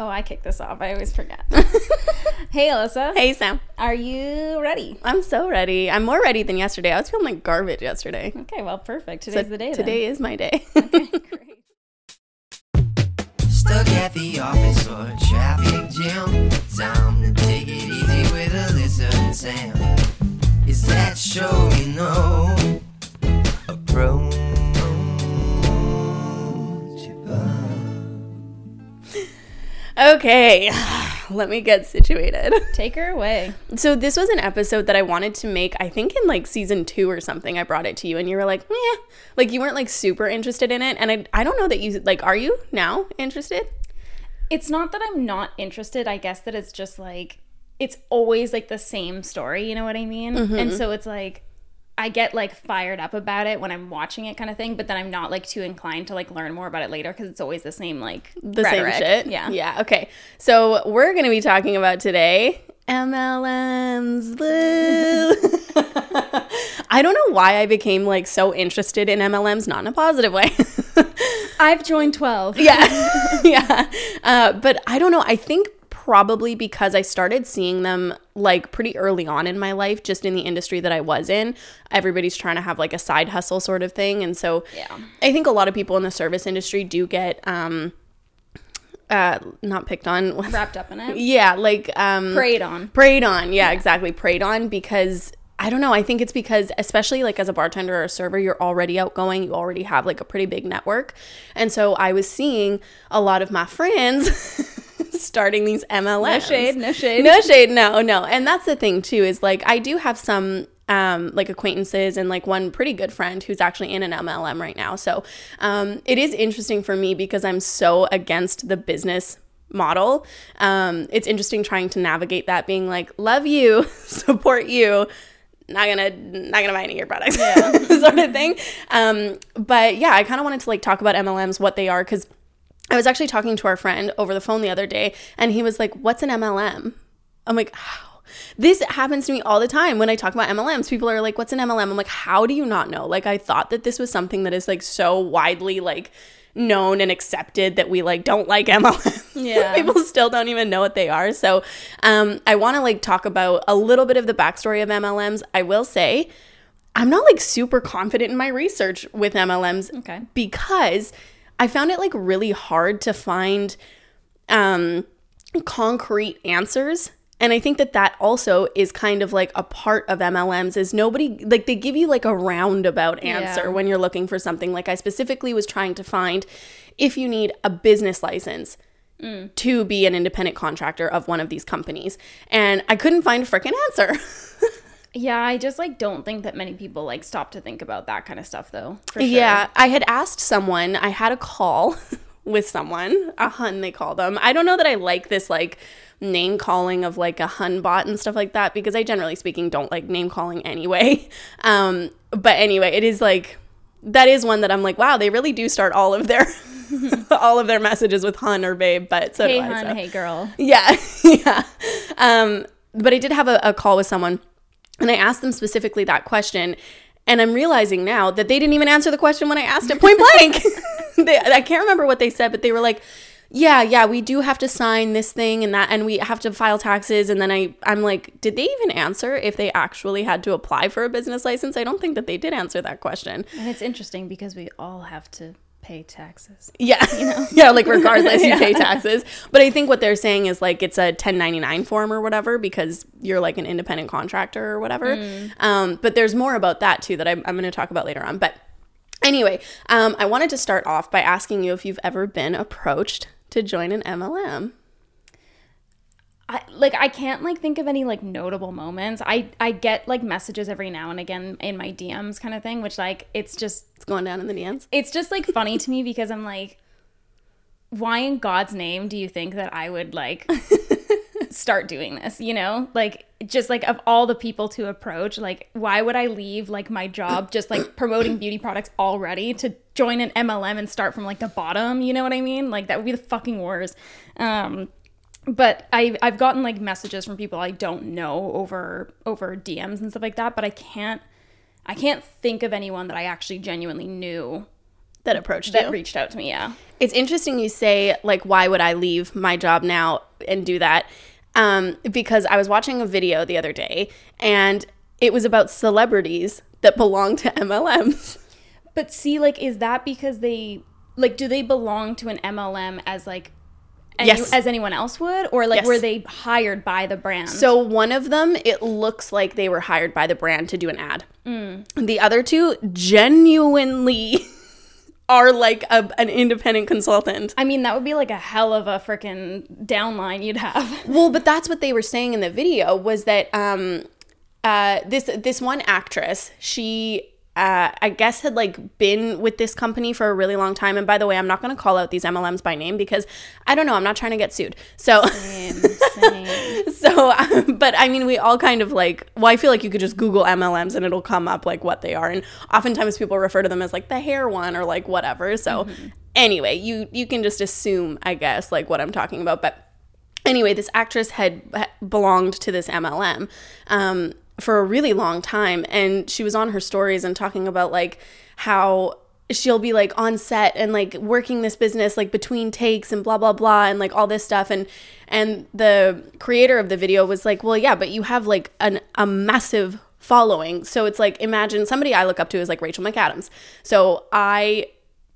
Oh, I kicked this off. I always forget. hey, Alyssa. Hey, Sam. Are you ready? I'm so ready. I'm more ready than yesterday. I was feeling like garbage yesterday. Okay, well, perfect. Today's So the day. Today is my day. Great. Stuck at the office or traffic jam. Time to take it easy with Alyssa and Sam. Is that show you know? Okay, let me get situated. Take her away. So this was an episode that I wanted to make. I think in like season two or something. I brought it to you, and you were like, "Yeah," like you weren't like super interested in it. And I, I don't know that you like. Are you now interested? It's not that I'm not interested. I guess that it's just like it's always like the same story. You know what I mean? Mm-hmm. And so it's like I get like fired up about it when I'm watching it, kind of thing. But then I'm not like too inclined to like learn more about it later because it's always the same like The rhetoric. same shit. Yeah. Yeah. Okay. So we're gonna be talking about today MLMs. I don't know why I became like so interested in MLMs, not in a positive way. I've joined twelve. yeah yeah uh, but i don't know i think probably because i started seeing them like pretty early on in my life just in the industry that i was in everybody's trying to have like a side hustle sort of thing and so Yeah. i think a lot of people in the service industry do get um uh not picked on Wrapped up in it. yeah like um Preyed on. preyed on yeah, exactly preyed on because i don't know i think it's because especially like as a bartender or a server you're already outgoing you already have like a pretty big network and so i was seeing a lot of my friends starting these mlms No shade. No shade. no shade no no and that's the thing too is like i do have some um, like acquaintances and like one pretty good friend who's actually in an MLM right now. So um, it is interesting for me because I'm so against the business model. Um, it's interesting trying to navigate that, being like, love you, support you, not gonna not gonna buy any of your products, yeah. sort of thing. Um, but yeah, I kind of wanted to like talk about MLMs, what they are, because I was actually talking to our friend over the phone the other day, and he was like, "What's an MLM?" I'm like, "How?" This happens to me all the time when I talk about MLMs. People are like, "What's an MLM?" I'm like, "How do you not know?" Like, I thought that this was something that is like so widely like known and accepted that we like don't like MLMs. Yeah. people still don't even know what they are. So, um, I want to like talk about a little bit of the backstory of MLMs. I will say, I'm not like super confident in my research with MLMs Okay. because I found it like really hard to find um, concrete answers. And I think that that also is kind of like a part of MLMs is nobody like they give you like a roundabout answer Yeah. when you're looking for something. Like I specifically was trying to find if you need a business license to be an independent contractor of one of these companies. And I couldn't find a freaking answer. Yeah, I just like don't think that many people like stop to think about that kind of stuff though. Sure. Yeah, I had asked someone, I had a call with someone, a hun they call them. I don't know that I like this like name calling of like a hun bot and stuff like that because I generally speaking don't like name calling anyway. Um but anyway, it is like that is one that I'm like, wow, they really do start all of their all of their messages with hun or babe, but so Hey do I. hun, so. hey girl. Yeah, yeah. Um, but I did have a, a call with someone, and I asked them specifically that question, and I'm realizing now that they didn't even answer the question when I asked it point blank. they, I can't remember what they said, but they were like, "Yeah, yeah, we do have to sign this thing and that, and we have to file taxes." And then I, I'm like, "Did they even answer if they actually had to apply for a business license?" I don't think that they did answer that question. And it's interesting because we all have to pay taxes. Yeah. You know? yeah, like regardless you pay taxes. But I think what they're saying is like it's a 1099 form or whatever because you're like an independent contractor or whatever. Um, but there's more about that too that I'm, I'm going to talk about later on. But anyway, um, I wanted to start off by asking you if you've ever been approached to join an MLM. I like I can't like think of any like notable moments. I I get like messages every now and again in my DMs kind of thing, which like it's just It's going down in the DMs. it's just like funny to me because I'm like why in God's name do you think that I would like start doing this, you know? Like just like of all the people to approach, like why would I leave like my job just like promoting beauty products already to join an MLM and start from like the bottom, you know what I mean? Like that would be the fucking worst. Um but I I've gotten like messages from people I don't know over over DMs and stuff like that, but I can't I can't think of anyone that I actually genuinely knew that approached that you. reached out to me. Yeah. It's interesting you say like why would I leave my job now and do that? Um, because I was watching a video the other day and it was about celebrities that belong to MLMs. But see, like, is that because they like do they belong to an MLM as like any, Yes. as anyone else would, or like Yes. were they hired by the brand? So one of them, it looks like they were hired by the brand to do an ad. The other two genuinely are like a, an independent consultant. I mean, that would be like a hell of a freaking downline you'd have. Well, but that's what they were saying in the video was that um, uh, this this one actress, she uh, I guess had like been with this company for a really long time. And by the way, I'm not going to call out these MLMs by name because I don't know. I'm not trying to get sued. So. So, um, but I mean, we all kind of like, well, I feel like you could just Google MLMs and it'll come up like what they are. And oftentimes people refer to them as like the hair one or like whatever. So, anyway, you you can just assume, I guess, like what I'm talking about. But anyway, this actress had ha- belonged to this MLM um, for a really long time, and she was on her stories and talking about like how she'll be like on set and like working this business like between takes and blah blah blah and like all this stuff and and the creator of the video was like well yeah but you have like an a massive following so it's like imagine somebody i look up to is like rachel mcadams so i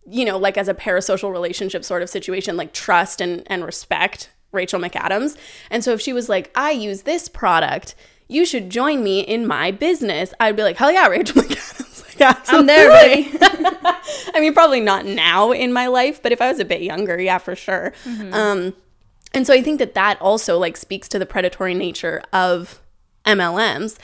you know, like as a parasocial relationship sort of situation, like trust and, and respect Rachel McAdams. And so if she was like, I use this product, you should join me in my business, I'd be like, hell yeah, Rachel McAdams. Like, I'm there, buddy. I mean, probably not now in my life, but if I was a bit younger, yeah, for sure. Um, and so I think that that also like speaks to the predatory nature of MLMs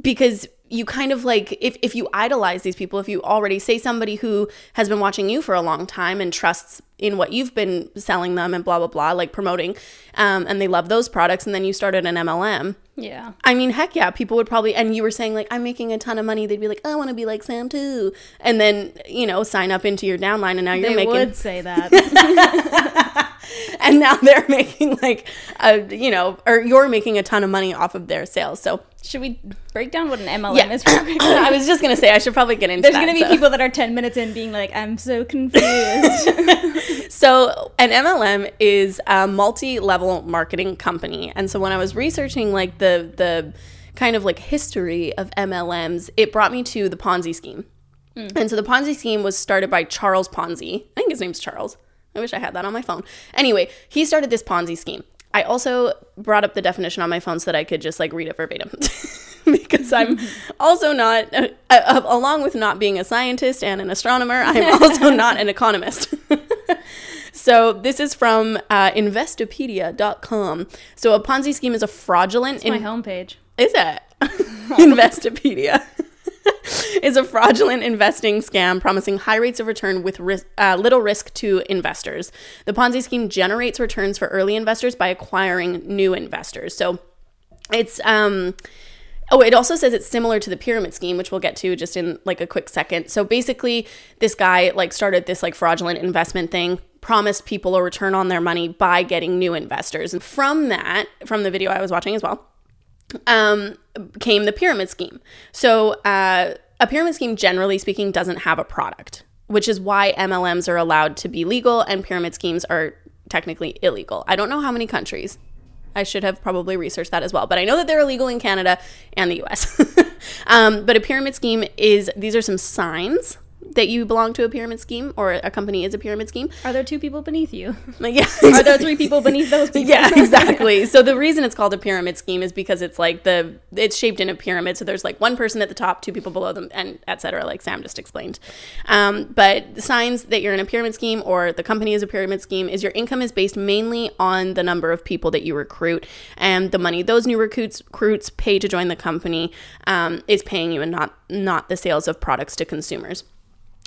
because you kind of like if, if you idolize these people if you already say somebody who has been watching you for a long time and trusts in what you've been selling them and blah blah blah like promoting um, and they love those products and then you started an mlm yeah. I mean, heck yeah, people would probably, and you were saying, like, I'm making a ton of money. They'd be like, oh, I want to be like Sam too. And then, you know, sign up into your downline, and now you're making They making, would say that. and now they're making like, a, you know, or you're making a ton of money off of their sales. So, Should we break down what an MLM yeah. is? I was just going to say, I should probably get into There's that. gonna be so. people that are 10 minutes in being like, I'm so confused. So, an MLM is a multi-level marketing company. And so when I was researching like the the kind of like history of MLMs, it brought me to the Ponzi scheme. Hmm. And so the Ponzi scheme was started by Charles Ponzi. I think his name's Charles. I wish I had that on my phone. Anyway, he started this Ponzi scheme. I also brought up the definition on my phone so that I could just like read it verbatim. because I'm also not, uh, uh, along with not being a scientist and an astronomer, I'm also not an economist. So this is from uh, Investopedia.com. So a Ponzi scheme is a fraudulent. My in- homepage. is it Investopedia? is a fraudulent investing scam promising high rates of return with uh, little risk to investors. The Ponzi scheme generates returns for early investors by acquiring new investors. So it's um Oh, it also says it's similar to the pyramid scheme, which we'll get to just in like a quick second. So basically, this guy like started this like fraudulent investment thing, promised people a return on their money by getting new investors. And from that, from the video I was watching as well, um, came the pyramid scheme. So uh, a pyramid scheme, generally speaking, doesn't have a product, which is why MLMs are allowed to be legal and pyramid schemes are technically illegal. I don't know how many countries. I should have probably researched that as well, but I know that they're illegal in Canada and the US. um, but a pyramid scheme is these are some signs that you belong to a pyramid scheme or a company is a pyramid scheme. Are there two people beneath you? Like, yeah, Are there three people beneath those people? yeah, exactly. So the reason it's called a pyramid scheme is because it's like the it's shaped in a pyramid. So there's like one person at the top, two people below them, and etc. Like Sam just explained. Um, but the signs that you're in a pyramid scheme or the company is a pyramid scheme is your income is based mainly on the number of people that you recruit and the money those new recruits recruits pay to join the company um, is paying you and not not the sales of products to consumers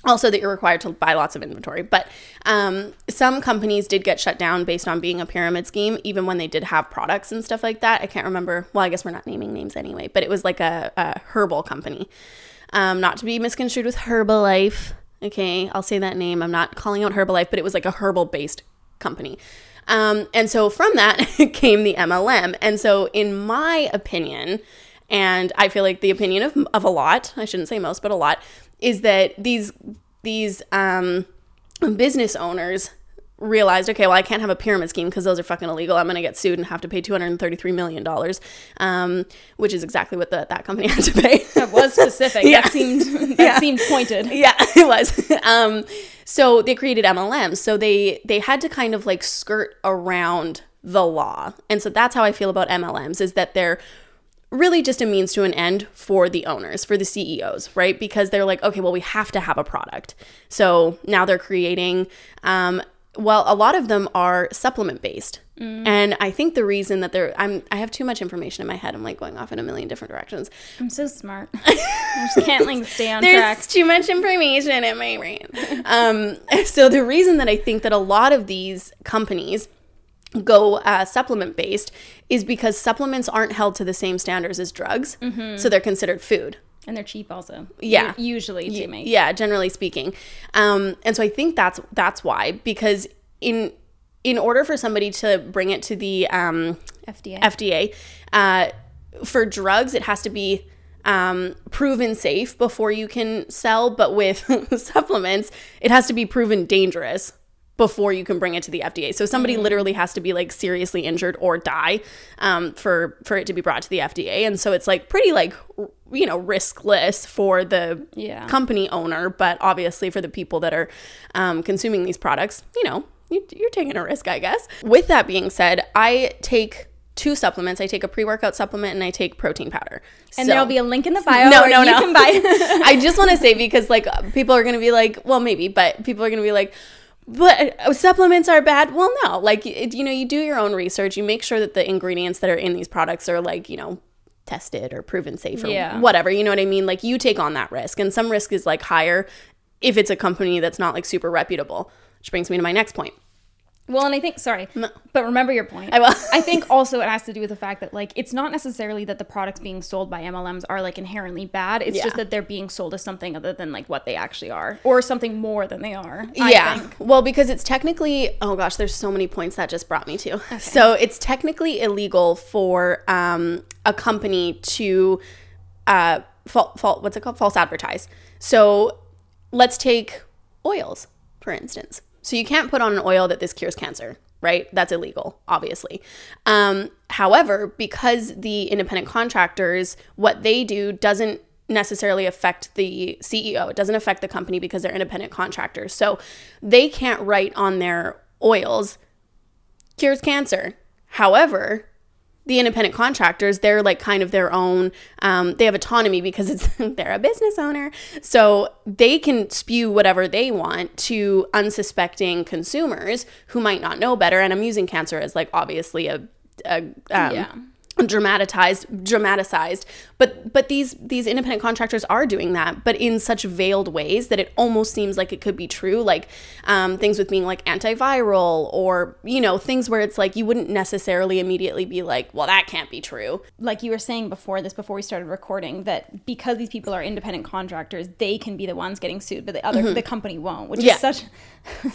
also that you're required to buy lots of inventory. But um, some companies did get shut down based on being a pyramid scheme even when they did have products and stuff like that. I can't remember. Well i guess we're not naming names anyway but it was like a, a herbal company. Um, not to be misconstrued with herbalife. Okay i'll say that name. I'm not calling out herbalife but it was like a herbal based company. Um, and so from that came the mlm and so in my opinion and I feel like the opinion of, of a lot, I shouldn't say most, but a lot, is that these these um, business owners realized, okay, well, I can't have a pyramid scheme because those are fucking illegal. I'm going to get sued and have to pay $233 million, um, which is exactly what the, that company had to pay. That was specific. Yeah. That seemed that Yeah. seemed pointed. yeah, it was. um, so they created MLMs. So they they had to kind of like skirt around the law, and so that's how I feel about MLMs is that they're really just a means to an end for the owners, for the CEOs, right? Because they're like, okay, well, we have to have a product. So now they're creating. Um, well, a lot of them are supplement based. And I think the reason that they're I'm I have too much information in my head. I'm like going off in a million different directions. I'm so smart. I just can't like stay on There's track. too much information in my brain. Um, so the reason that I think that a lot of these companies go uh, supplement based is because supplements aren't held to the same standards as drugs, so they're considered food. And they're cheap also. Yeah. Usually to make. Yeah, generally speaking. Um, and so I think that's that's why because in in order for somebody to bring it to the um, FDA. FDA. Uh, for drugs, it has to be um, proven safe before you can sell, but with supplements, it has to be proven dangerous before you can bring it to the FDA. So somebody literally has to be like seriously injured or die um, for for it to be brought to the FDA. And so it's like pretty like you know riskless for the Yeah. company owner, but obviously for the people that are um, consuming these products, you know, you, you're taking a risk, I guess. With that being said, I take two supplements. I take a pre-workout supplement and I take protein powder. and So- there'll be a link in the bio No, where no, you no. can buy. I just want to say because like people are going to be like, well, maybe, but people are going to be like, but uh, supplements are bad. Well, no, like you know, you do your own research. You make sure that the ingredients that are in these products are like you know tested or proven safe or Yeah. whatever. You know what I mean? Like you take on that risk, and some risk is like higher if it's a company that's not like super reputable. Which brings me to my next point. Well, and I think sorry, but remember your point. I will. I think also it has to do with the fact that like it's not necessarily that the products being sold by MLMs are like inherently bad. It's Yeah. just that they're being sold as something other than like what they actually are, or something more than they are. I yeah. think. Well, because it's technically, oh gosh, there's so many points that just brought me to. So it's technically illegal for um, a company to, uh, fal- fal- what's it called? False advertise. So let's take oils, for instance. So you can't put on an oil that this cures cancer, right? That's illegal, obviously. Um, however, because the independent contractors, what they do doesn't necessarily affect the CEO. It doesn't affect the company because they're independent contractors. So they can't write on their oils cures cancer. However, the independent contractors, they're like kind of their own, um, they have autonomy because it's they're a business owner. So they can spew whatever they want to unsuspecting consumers who might not know better. And I'm using cancer as like obviously a, a um, Yeah. Dramatized dramatized. But but these these independent contractors are doing that but in such veiled ways that it almost seems like it could be true like um, things with being like antiviral or you know things where it's like you wouldn't necessarily immediately be like well that can't be true. Like you were saying before this before we started recording that because these people are independent contractors they can be the ones getting sued but the other the company won't which Mm-hmm. Yeah. is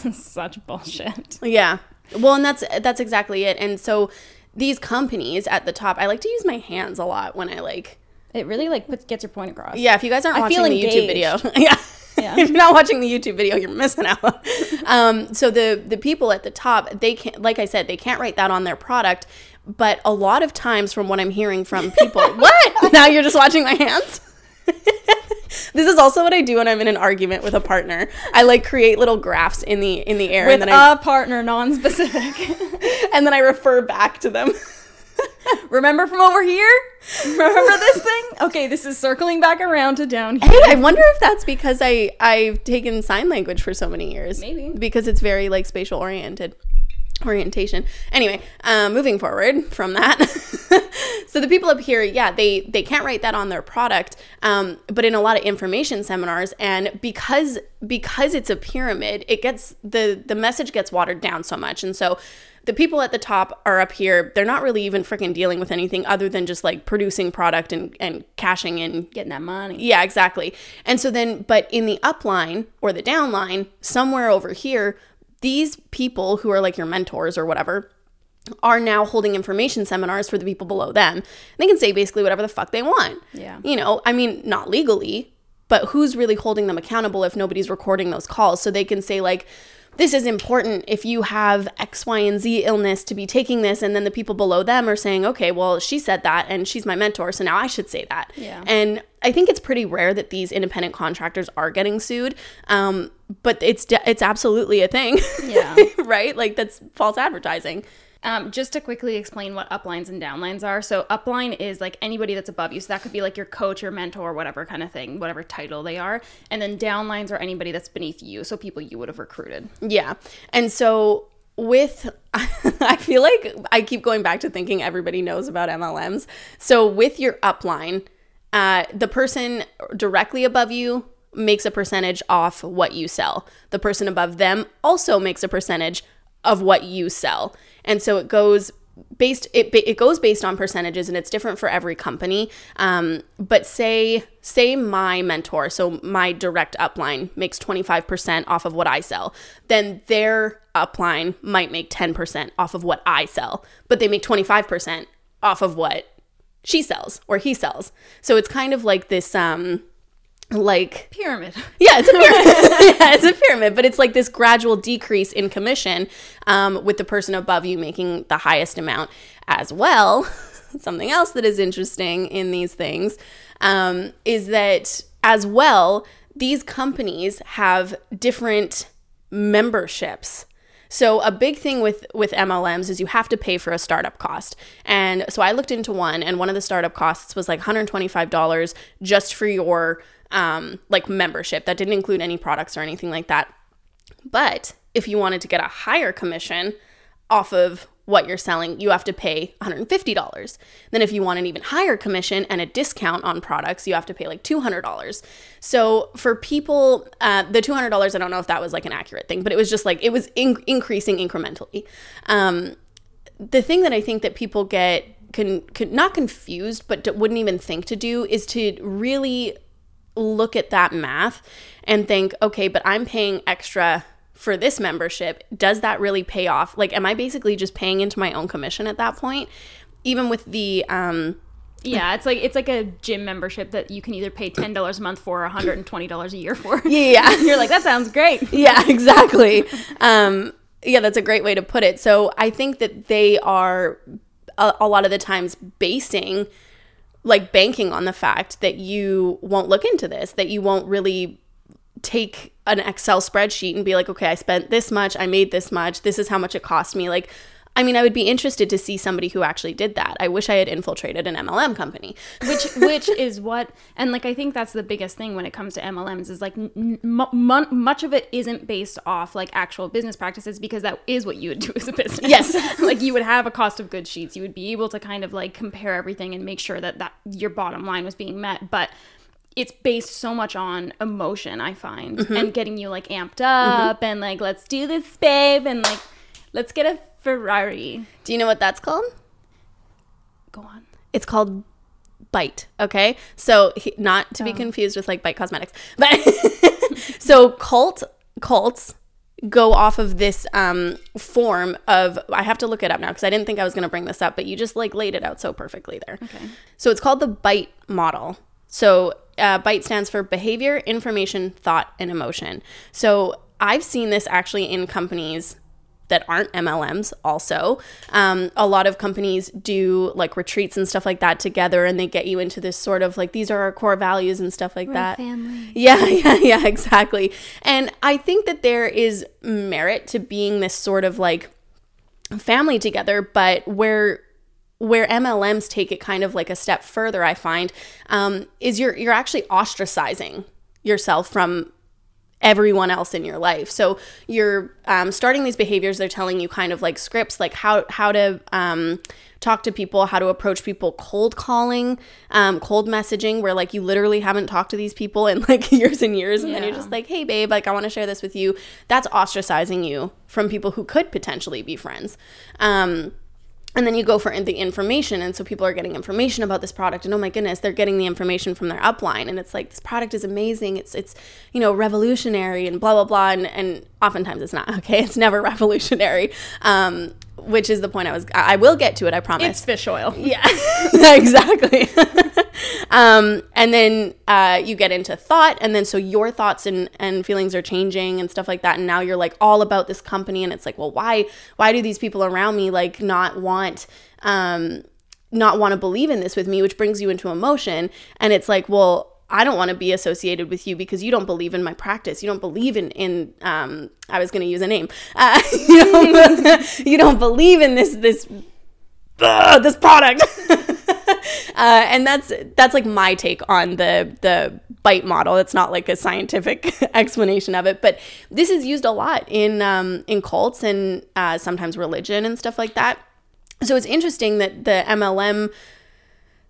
such such bullshit. Yeah. Well and that's that's exactly it. And so these companies at the top i like to use my hands a lot when i like it really like puts, gets your point across Yeah, if you guys aren't I watching the YouTube video, yeah. Yeah. if you're not watching the YouTube video, you're missing out. um, so the the people at the top, they can't, like I said, they can't write that on their product. But a lot of times, from what I'm hearing from people, what? Now you're just watching my hands. This is also what I do when I'm in an argument with a partner. I like create little graphs in the in the air, with and then I a partner non-specific and then I refer back to them. remember from over here remember this thing okay this is circling back around to down here Hey, I wonder if that's because I I've taken sign language for so many years. Maybe. because it's very like spatial oriented orientation. Anyway, um, moving forward from that, so the people up here, yeah, they they can't write that on their product, um, but in a lot of information seminars, and because because it's a pyramid, it gets the the message gets watered down so much, and so. The people at the top are up here. They're not really even freaking dealing with anything other than just like producing product and, and cashing in getting that money yeah, exactly. And so then, but in the upline or the downline, somewhere over here, these people who are like your mentors or whatever are now holding information seminars for the people below them. They can say basically whatever the fuck they want. Yeah. You know, I mean, not legally, but who's really holding them accountable if nobody's recording those calls so they can say like this is important if you have X, Y, and Z illness to be taking this. And then the people below them are saying, okay, well, she said that and she's my mentor. So now I should say that. Yeah. And I think it's pretty rare that these independent contractors are getting sued. Um, but it's, de- it's absolutely a thing. Yeah. right? Like that's false advertising. Um, just to quickly explain what uplines and downlines are. So, upline is like anybody that's above you. So, that could be like your coach or mentor, whatever kind of thing, whatever title they are. And then downlines are anybody that's beneath you. So, people you would have recruited. Yeah. And so with I feel like I keep going back to thinking everybody knows about MLMs. So with your upline, uh, the person directly above you makes a percentage off what you sell. The person above them also makes a percentage of what you sell. And so it goes based it, it goes based on percentages and it's different for every company. Um, but say say my mentor so my direct upline makes 25% off of what i sell then their upline might make 10% off of what i sell but they make 25% off of what she sells or he sells. So it's kind of like this um like Pyramid. yeah, it's a pyramid. yeah, it's a pyramid, but it's like this gradual decrease in commission um, with the person above you making the highest amount as well. Something else that is interesting in these things um, is that as well, these companies have different memberships. So a big thing with with MLMs is you have to pay for a startup cost. And so I looked into one and one of the startup costs was like $125 just for your um like membership. That didn't include any products or anything like that. But if you wanted to get a higher commission off of what you're selling, you have to pay $150. Then if you want an even higher commission and a discount on products, you have to pay like $200. So for people, uh, the $200, I don't know if that was like an accurate thing, but it was just like, it was in- increasing incrementally. Um, the thing that I think that people get can, not confused, but d- wouldn't even think to do is to really look at that math and think, okay, but I'm paying extra for this membership. Does that really pay off? Like, am I basically just paying into my own commission at that point? Even with the, um, Yeah, it's like it's like a gym membership that you can either pay ten dollars a month for or hundred and twenty dollars a year for. yeah, You're like, that sounds great. yeah, exactly. Um, yeah, that's a great way to put it. So I think that they are a, a lot of the times basing, like banking on the fact that you won't look into this, that you won't really take an Excel spreadsheet and be like, okay, I spent this much, I made this much, this is how much it cost me. Like, I mean, I would be interested to see somebody who actually did that. I wish I had infiltrated an MLM company. which which is what and like i think that's the biggest thing when it comes to mlms is like m- mu- much of it isn't based off like actual business practices because that is what you would do as a business Yes. like you would have a cost of goods sheets you would be able to kind of like compare everything and make sure that that your bottom line was being met but it's based so much on emotion i find mm-hmm. and getting you like amped up mm-hmm. and like let's do this babe and like let's get a ferrari Do you know what that's called? go on It's called Bite. Okay, so he, not to be confused with like Bite Cosmetics, but so cult cults go off of this um, form of I have to look it up now because I didn't think I was going to bring this up, but you just like laid it out so perfectly there. Okay. So it's called the Bite model. So uh, Bite stands for behavior, information, thought, and emotion. So I've seen this actually in companies that aren't MLMs also. Um, a lot of companies do like retreats and stuff like that together and they get you into this sort of like these are our core values and stuff like that. family. Yeah, yeah, yeah, exactly. And I think that there is merit to being this sort of like family together, but where where MLMs take it kind of like a step further, I find, um, is you're you're actually ostracizing yourself from everyone else in your life. So you're um, starting these behaviors. They're telling you kind of like scripts, like how how to um, talk to people, how to approach people, cold calling, um, cold messaging, where like you literally haven't talked to these people in like years and years, and then you're just like, hey babe, like I want to share this with you. That's ostracizing you from people who could potentially be friends. Um, and then you go for the information and so people are getting information about this product and oh my goodness they're getting the information from their upline and it's like this product is amazing it's it's you know revolutionary and blah blah blah and, and oftentimes it's not okay? It's never revolutionary. Um, which is the point i was i will get to it i promise it's fish oil yeah exactly um, and then uh, you get into thought, and then so your thoughts and, and feelings are changing and stuff like that. And now you're like all about this company, and it's like, well, why why do these people around me like not want um, not want to believe in this with me, which brings you into emotion. And it's like, well, I don't want to be associated with you because you don't believe in my practice. You don't believe in in. Um, I was going to use a name. Uh, you, don't, you don't believe in this this uh, this product. uh, and that's that's like my take on the the bite model. It's not like a scientific explanation of it, but this is used a lot in um, in cults and uh, sometimes religion and stuff like that. So it's interesting that the MLM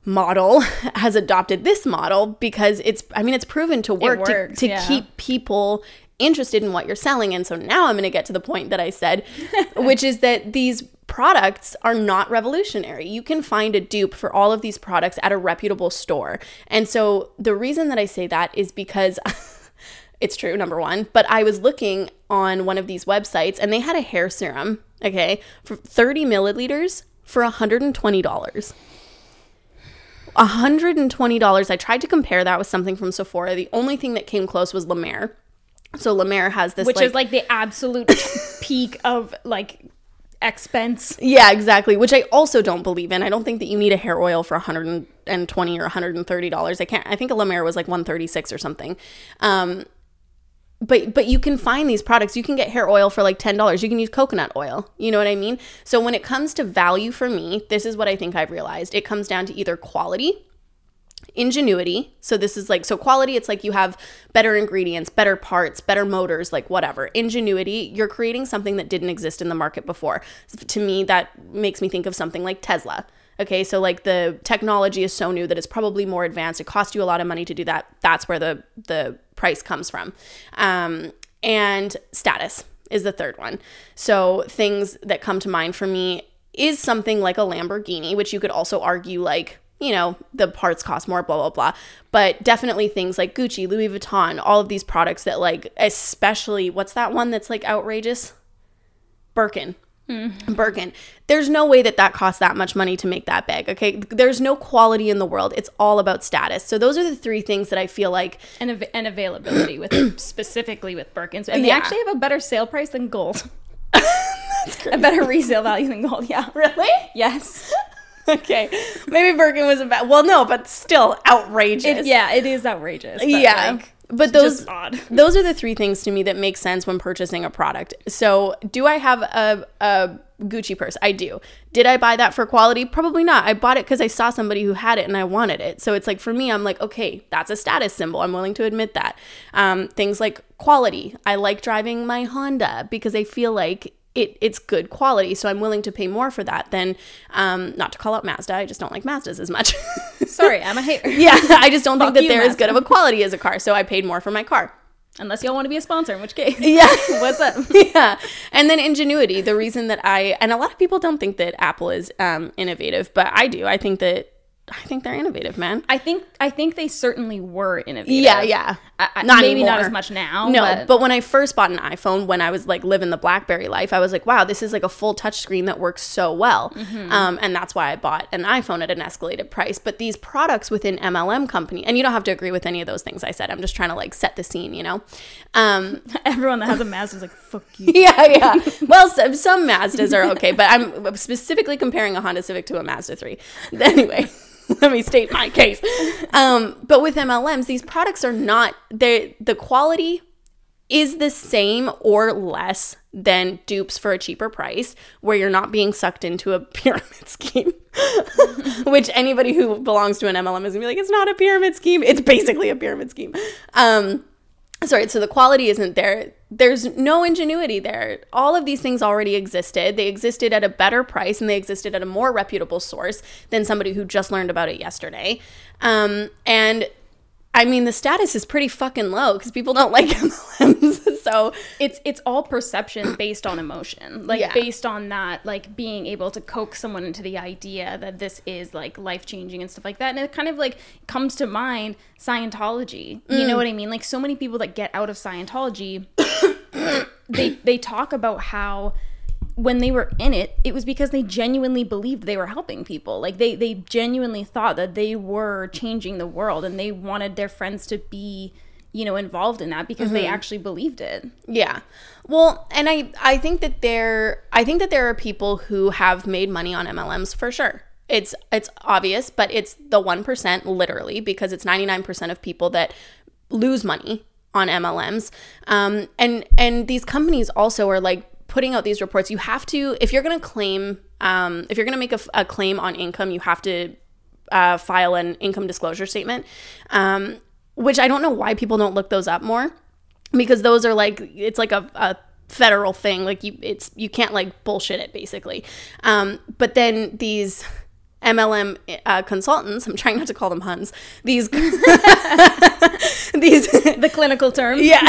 model has adopted this model because it's I mean it's proven to work works, to, to yeah. keep people interested in what you're selling and so now I'm going to get to the point that I said which is that these products are not revolutionary. You can find a dupe for all of these products at a reputable store. And so the reason that I say that is because it's true number 1, but I was looking on one of these websites and they had a hair serum, okay, for 30 milliliters for $120. $120. I tried to compare that with something from Sephora. The only thing that came close was La Mer. So La Mer has this which like, is like the absolute peak of like expense. Yeah, exactly. Which I also don't believe in. I don't think that you need a hair oil for 120 or 130 dollars. I can't. I think a La Mer was like 136 or something. Um, but but you can find these products. You can get hair oil for like ten dollars. You can use coconut oil. You know what I mean? So when it comes to value for me, this is what I think I've realized. It comes down to either quality ingenuity. So this is like so quality it's like you have better ingredients, better parts, better motors, like whatever. Ingenuity, you're creating something that didn't exist in the market before. To me that makes me think of something like Tesla. Okay, so like the technology is so new that it's probably more advanced. It costs you a lot of money to do that. That's where the the price comes from. Um, and status is the third one. So things that come to mind for me is something like a Lamborghini, which you could also argue like you know, the parts cost more, blah, blah, blah. But definitely things like Gucci, Louis Vuitton, all of these products that, like, especially, what's that one that's like outrageous? Birkin. Birkin. There's no way that that costs that much money to make that bag, okay? There's no quality in the world. It's all about status. So those are the three things that I feel like and, av- and availability with specifically with Birkins, and they Yeah. actually have a better sale price than gold. a better resale value than gold. Yeah. Really? Yes. okay. Maybe Birkin was about well, no, but still outrageous. It, yeah, it is outrageous. yeah. like, but those those are the three things to me that make sense when purchasing a product. So, do I have a, a Gucci purse? I do. Did I buy that for quality? Probably not. I bought it because I saw somebody who had it and I wanted it. So it's like for me, I'm like, okay, that's a status symbol. I'm willing to admit that. Um, things like quality. I like driving my Honda because I feel like it, it's good quality. So I'm willing to pay more for that than, um, not to call out Mazda. I just don't like Mazdas as much. Sorry, I'm a hater. yeah, I just don't think that you, they're as good of a quality as a car. So I paid more for my car. Unless y'all want to be a sponsor, in which case, Yeah. what's up? yeah. And then ingenuity, the reason that I and a lot of people don't think that Apple is um, innovative, but I do. I think that I think they're innovative, man. I think I think they certainly were innovative. Yeah, yeah. I, I, Not maybe not as much now. No, but, but, when I first bought an iPhone, when I was like living the BlackBerry life, I was like, wow, this is like a full touch screen that works so well. Mm-hmm. Um, and that's why I bought an iPhone at an escalated price. But these products within MLM company, and you don't have to agree with any of those things I said. I'm just trying to like set the scene, you know? Um, everyone that has a Mazda is like, fuck you. yeah, yeah. Well, some, some Mazdas are okay, but I'm specifically comparing a Honda Civic to a Mazda 3. Anyway, let me state my case. Um, but with MLMs, these products are not they the quality is the same or less than dupes for a cheaper price where you're not being sucked into a pyramid scheme. Which anybody who belongs to an MLM is gonna be like, it's not a pyramid scheme. It's basically a pyramid scheme. Um, sorry so the quality isn't there. There's no ingenuity there. All of these things already existed. They existed at a better price and they existed at a more reputable source than somebody who just learned about it yesterday. Um, and i mean the status is pretty fucking low because people don't like mlms so it's it's all perception based on emotion like Yeah. based on that like being able to coax someone into the idea that this is like life changing and stuff like that and it kind of like comes to mind scientology you Mm. know what i mean like so many people that get out of scientology they they talk about how when they were in it, it was because they genuinely believed they were helping people. Like they they genuinely thought that they were changing the world and they wanted their friends to be, you know, involved in that because they actually believed it. Yeah. Well, and I I think that there I think that there are people who have made money on MLMs for sure. It's it's obvious, but it's the 1% literally because it's 99% of people that lose money on MLMs. Um, and and these companies also are like putting out these reports. You have to if you're going to claim um, if you're going to make a, a claim on income, you have to uh, file an income disclosure statement. Um, which I don't know why people don't look those up more because those are like it's like a, a federal thing like you it's you can't like bullshit it basically um, but then these mlm uh, consultants i'm trying not to call them huns these these The clinical term. yeah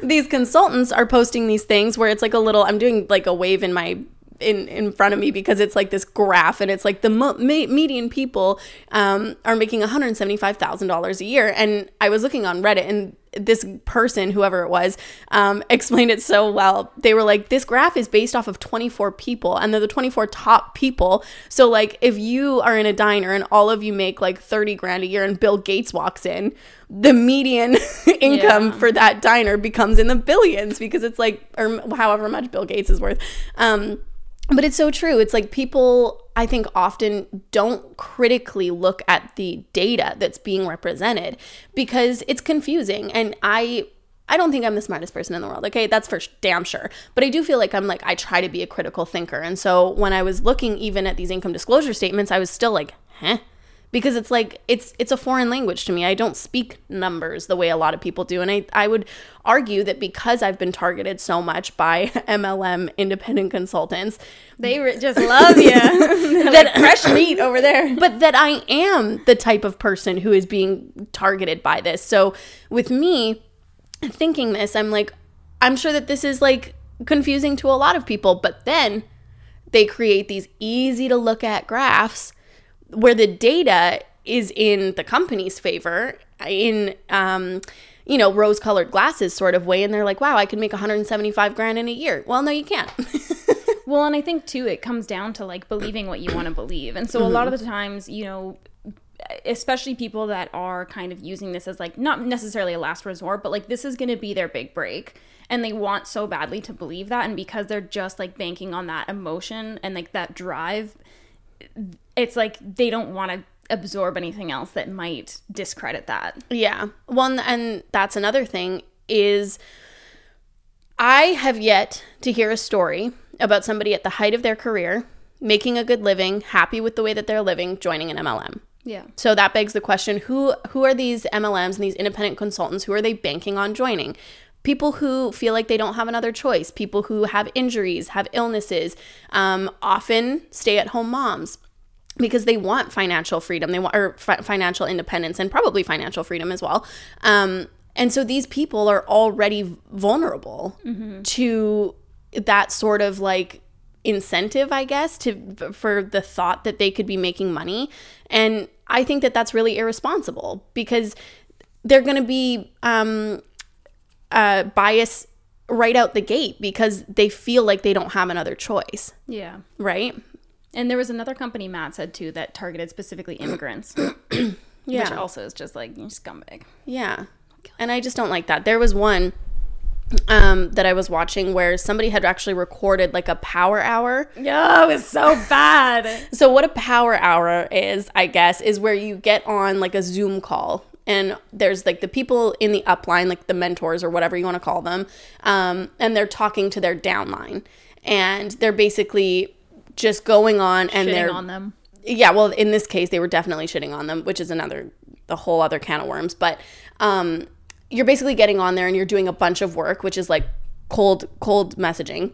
these consultants are posting these things where it's like a little i'm doing like a wave in my in in front of me because it's like this graph and it's like the mo- me- median people um, are making $175,000 a year and I was looking on Reddit and this person whoever it was um, explained it so well. They were like this graph is based off of 24 people and they're the 24 top people. So like if you are in a diner and all of you make like 30 grand a year and Bill Gates walks in the median income Yeah. for that diner becomes in the billions because it's like or however much Bill Gates is worth. Um but it's so true. It's like people, I think, often don't critically look at the data that's being represented because it's confusing. And I, I don't think I'm the smartest person in the world. Okay, that's for damn sure. But I do feel like I'm like I try to be a critical thinker. And so when I was looking even at these income disclosure statements, I was still like, huh. Because it's like it's it's a foreign language to me. I don't speak numbers the way a lot of people do, and I I would argue that because I've been targeted so much by MLM independent consultants, They re- just love you. that fresh meat over there. but that I am the type of person who is being targeted by this. So with me thinking this, I'm like, I'm sure that this is like confusing to a lot of people, but then they create these easy to look at graphs where the data is in the company's favor in um you know rose colored glasses sort of way and they're like wow i can make 175 grand in a year well no you can't Well, and I think too, it comes down to like believing what you want to believe. And so a lot of the times, you know, especially people that are kind of using this as like not necessarily a last resort, but like this is going to be their big break. And they want so badly to believe that. And because they're just like banking on that emotion and like that drive, it's like they don't want to absorb anything else that might discredit that. Yeah. One and that's another thing is I have yet to hear a story about somebody at the height of their career, making a good living, happy with the way that they're living, joining an MLM. Yeah. So that begs the question, who who are these MLMs and these independent consultants who are they banking on joining? People who feel like they don't have another choice, people who have injuries, have illnesses, um, often stay at home moms because they want financial freedom. They want or fi- financial independence and probably financial freedom as well. Um, and so these people are already vulnerable to that sort of like incentive i guess to for the thought that they could be making money. And i think that that's really irresponsible because they're going to be um, uh, bias right out the gate because they feel like they don't have another choice Yeah. right And there was another company Matt said too that targeted specifically immigrants, which yeah also is just like scumbag. Yeah. And I just don't like that. There was one um, that I was watching where somebody had actually recorded like a power hour. Yeah, it was so bad. So, what a power hour is, I guess, is where you get on like a Zoom call and there's like the people in the upline, like the mentors or whatever you want to call them, um, and they're talking to their downline. And they're basically just going on and Shitting they're on them. yeah well in this case they were definitely shitting on them which is another the whole other can of worms but um you're basically getting on there and you're doing a bunch of work which is like cold cold messaging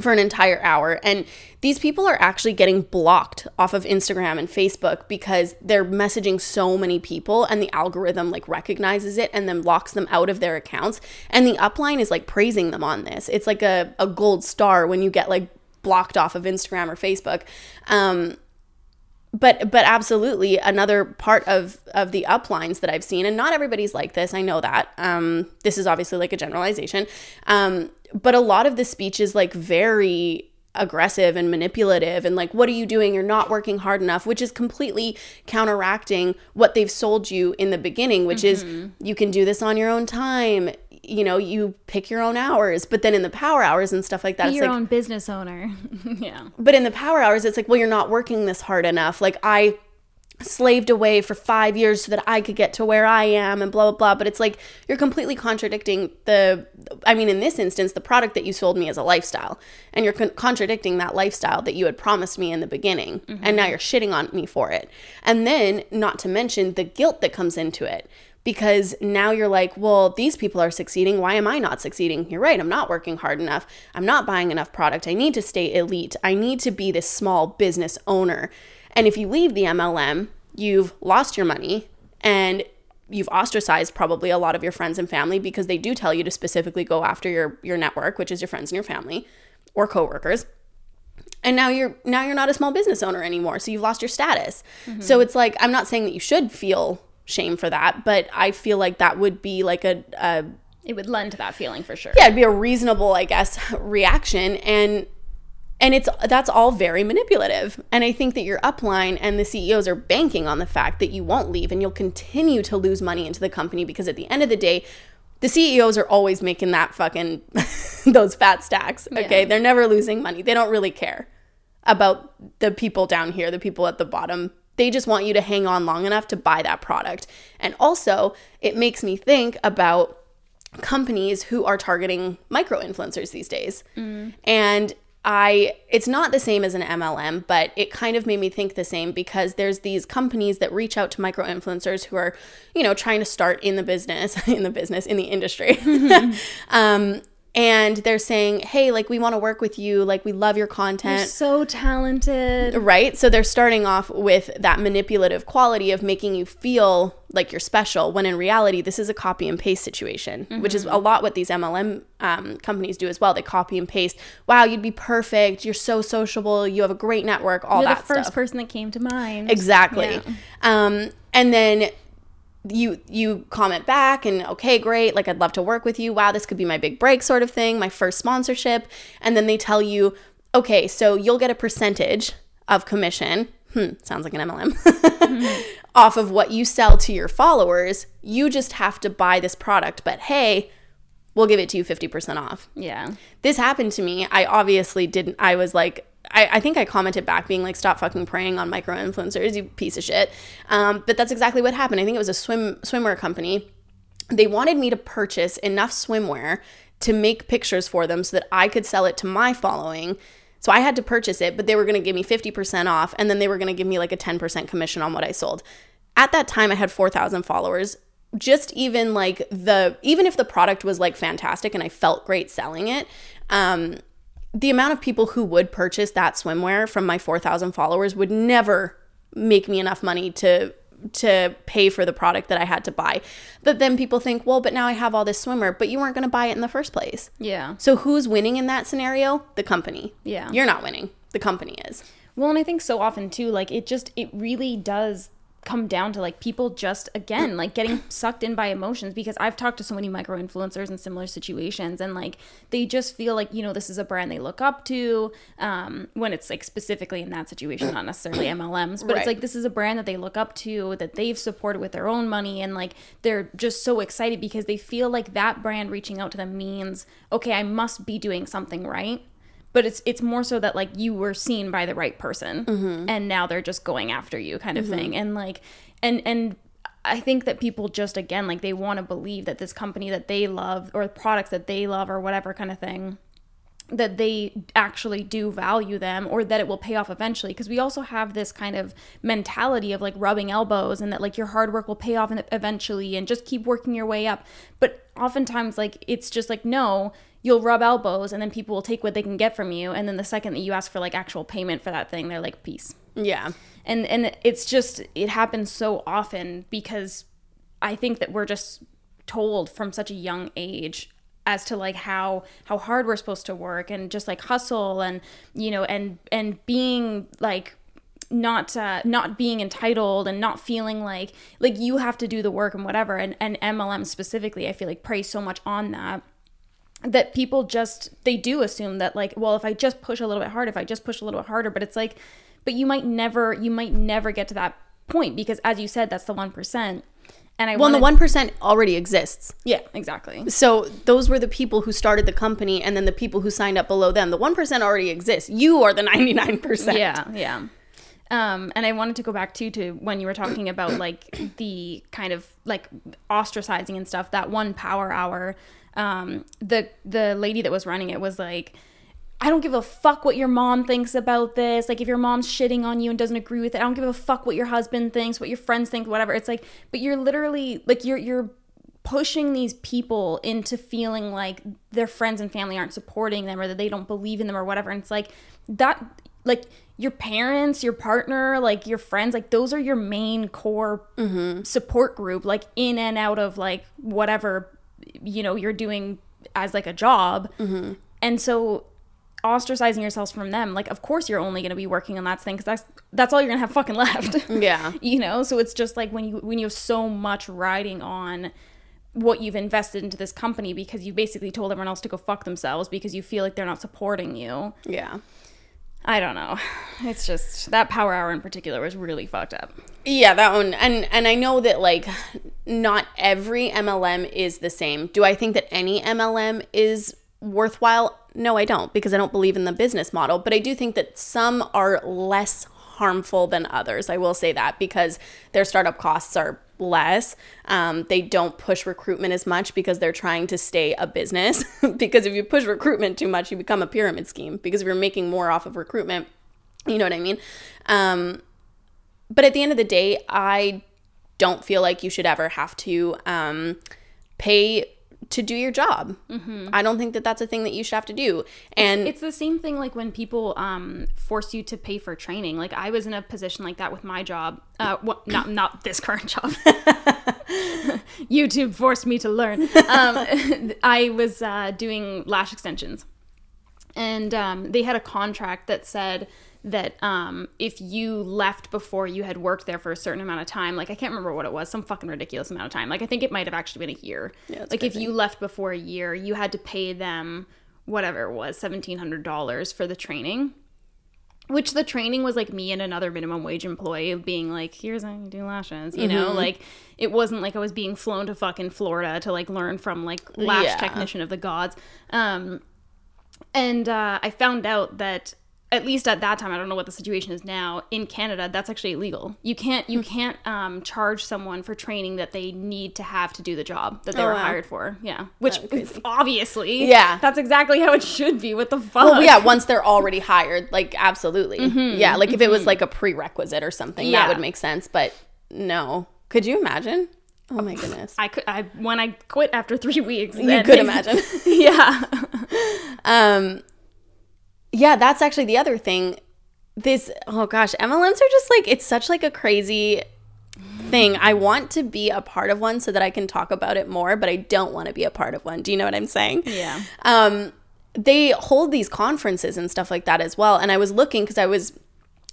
for an entire hour. And these people are actually getting blocked off of Instagram and Facebook because they're messaging so many people and the algorithm like recognizes it and then locks them out of their accounts. And the upline is like praising them on this. It's like a, a gold star when you get like blocked off of Instagram or Facebook. Um but but absolutely another part of of the uplines that I've seen, and not everybody's like this. I know that. Um, this is obviously like a generalization, um, but a lot of the speech is like very aggressive and manipulative and like what are you doing you're not working hard enough which is completely counteracting what they've sold you in the beginning which is you can do this on your own time you know you pick your own hours but then in the power hours and stuff like that Be it's your like own business owner. yeah. but in the power hours it's like well you're not working this hard enough. Like i slaved away for five years so that i could get to where i am and blah blah blah. But it's like you're completely contradicting the i mean in this instance the product that you sold me as a lifestyle. And you're con- contradicting that lifestyle that you had promised me in the beginning. And mm-hmm. now you're shitting on me for it. And then not to mention the guilt that comes into it because now you're like, well, these people are succeeding. Why am I not succeeding? You're right. I'm not working hard enough. I'm not buying enough product. I need to stay elite. I need to be this small business owner. And if you leave the MLM, you've lost your money and you've ostracized probably a lot of your friends and family because they do tell you to specifically go after your your network, which is your friends and your family or coworkers and now you're now you're not a small business owner anymore so you've lost your status mm-hmm. so it's like i'm not saying that you should feel shame for that but i feel like that would be like a, a It would lend to that feeling for sure. yeah it'd be a reasonable i guess reaction. And and it's that's all very manipulative. And i think that your upline and the ceos are banking on the fact that you won't leave and you'll continue to lose money into the company because at the end of the day the ceos are always making that fucking those fat stacks okay? Yeah. they're never losing money. They don't really care about the people down here the people at the bottom they just want you to hang on long enough to buy that product and also it makes me think about companies who are targeting micro influencers these days. And I it's not the same as an MLM, but it kind of made me think the same because there's these companies that reach out to micro influencers who are, you know, trying to start in the business, in the business, in the industry. um and they're saying, "Hey, like we want to work with you, like we love your content." So talented. right? So they're starting off with that manipulative quality of making you feel like you're special, when in reality, this is a copy and paste situation, which is a lot what these MLM um, companies do as well. They copy and paste. Wow, you'd be perfect. You're so sociable. You have a great network. All You're that the first stuff. person that came to mind. Exactly. Yeah. Um, and then you you comment back and okay great like i'd love to work with you wow this could be my big break sort of thing my first sponsorship and then they tell you okay so you'll get a percentage of commission hmm sounds like an mlm off of what you sell to your followers you just have to buy this product but hey we'll give it to you 50% off Yeah. this happened to me. I obviously didn't. I was like, I, I think I commented back being like, stop fucking preying on micro influencers, you piece of shit. Um, but that's exactly what happened. I think it was a swim swimwear company. They wanted me to purchase enough swimwear to make pictures for them so that I could sell it to my following. So I had to purchase it, but they were going to give me 50% off and then they were going to give me like a 10% commission on what I sold. At that time I had 4,000 followers. Just even like the even if the product was like fantastic and I felt great selling it, um the amount of people who would purchase that swimwear from my 4,000 followers would never make me enough money to to pay for the product that I had to buy. But then people think, "Well, but now I have all this swimwear, but you weren't going to buy it in the first place." Yeah. So who's winning in that scenario? The company. Yeah. You're not winning. The company is. Well, and I think so often too, like it just it really does come down to like people just again like getting sucked in by emotions because I've talked to so many micro influencers in similar situations and like they just feel like you know this is a brand they look up to um when it's like specifically in that situation not necessarily MLMs but Right. it's like this is a brand that they look up to that they've supported with their own money and like they're just so excited because they feel like that brand reaching out to them means okay I must be doing something right but it's it's more so that like you were seen by the right person mm-hmm. and now they're just going after you kind of mm-hmm. thing. And like and and I think that people just again like they want to believe that this company that they love or products that they love or whatever kind of thing that they actually do value them or that it will pay off eventually. Because we also have this kind of mentality of like rubbing elbows and that like your hard work will pay off eventually and just keep working your way up. But oftentimes like it's just like no you'll rub elbows and then people will take what they can get from you. And then the second that you ask for like actual payment for that thing they're like peace. Yeah. and and it's just it happens so often because i think that we're just told from such a young age as to like how how hard we're supposed to work and just like hustle and you know and and being like not uh, not being entitled and not feeling like like you have to do the work and whatever. And and MLM specifically I feel like preys so much on that that people just they do assume that like well if I just push a little bit harder if I just push a little bit harder but it's like but you might never you might never get to that point because as you said that's the 1% and I Well, and the one percent already exists. yeah exactly So those were the people who started the company, and then the people who signed up below them. The one percent already exists. You are the ninety nine percent. Yeah, yeah. Um, and I wanted to go back too to when you were talking about like the kind of like ostracizing and stuff. That one power hour, um, the the lady that was running it was like, I don't give a fuck what your mom thinks about this. Like if your mom's shitting on you and doesn't agree with it, I don't give a fuck what your husband thinks, what your friends think, whatever. It's like, but you're literally like you're you're pushing these people into feeling like their friends and family aren't supporting them or that they don't believe in them or whatever. And it's like that like your parents, your partner, like your friends, like those are your main core support group, like in and out of like whatever you know you're doing as like a job. Mm-hmm. And so ostracizing yourselves from them, like of course you're only going to be working on that thing because that's that's all you're going to have fucking left. Yeah. you know so it's just like when you when you have so much riding on what you've invested into this company because you basically told everyone else to go fuck themselves because you feel like they're not supporting you Yeah. I don't know it's just that power hour in particular was really fucked up Yeah, that one. And and I know that like not every MLM is the same. Do I think that any MLM is worthwhile? No, I don't because I don't believe in the business model, but I do think that some are less harmful than others. I will say that because their startup costs are less. Um, they don't push recruitment as much because they're trying to stay a business. because if you push recruitment too much, you become a pyramid scheme because if you're making more off of recruitment, you know what I mean? Um, but at the end of the day, I don't feel like you should ever have to um, pay to do your job. I don't think that that's a thing that you should have to do. And it's the same thing like when people um, force you to pay for training. Like i was in a position like that with my job uh, well, not not this current job. Youtube forced me to learn. Um, i was uh, doing lash extensions. And um, they had a contract that said that um, if you left before you had worked there for a certain amount of time, like I can't remember what it was, some fucking ridiculous amount of time. Like I think it might have actually been a year. that's like if you left before a year, you had to pay them whatever it was, seventeen hundred dollars for the training. Which the training was like me and another minimum wage employee being like, here's how you do lashes, you know, like it wasn't like I was being flown to fucking Florida to like learn from like lash Yeah. technician of the gods. Um, and uh, I found out that at least at that time, I don't know what the situation is now in Canada. That's actually illegal. You can't you can't um, charge someone for training that they need to have to do the job that they Oh, were wow. hired for. Yeah, which obviously, Yeah. that's exactly how it should be. What the fuck? well, yeah, once they're already hired, like absolutely. yeah, like if it was like a prerequisite or something, that Mm-hmm. Would make sense. But no. Could you imagine? Oh my goodness. I could I when I quit after three weeks. you could imagine. yeah. Um, yeah, that's actually the other thing. This oh gosh, MLMs are just like it's such like a crazy thing. I want to be a part of one so that I can talk about it more, but I don't want to be a part of one. Do you know what I'm saying? Yeah. Um, they hold these conferences and stuff like that as well. And I was looking because I was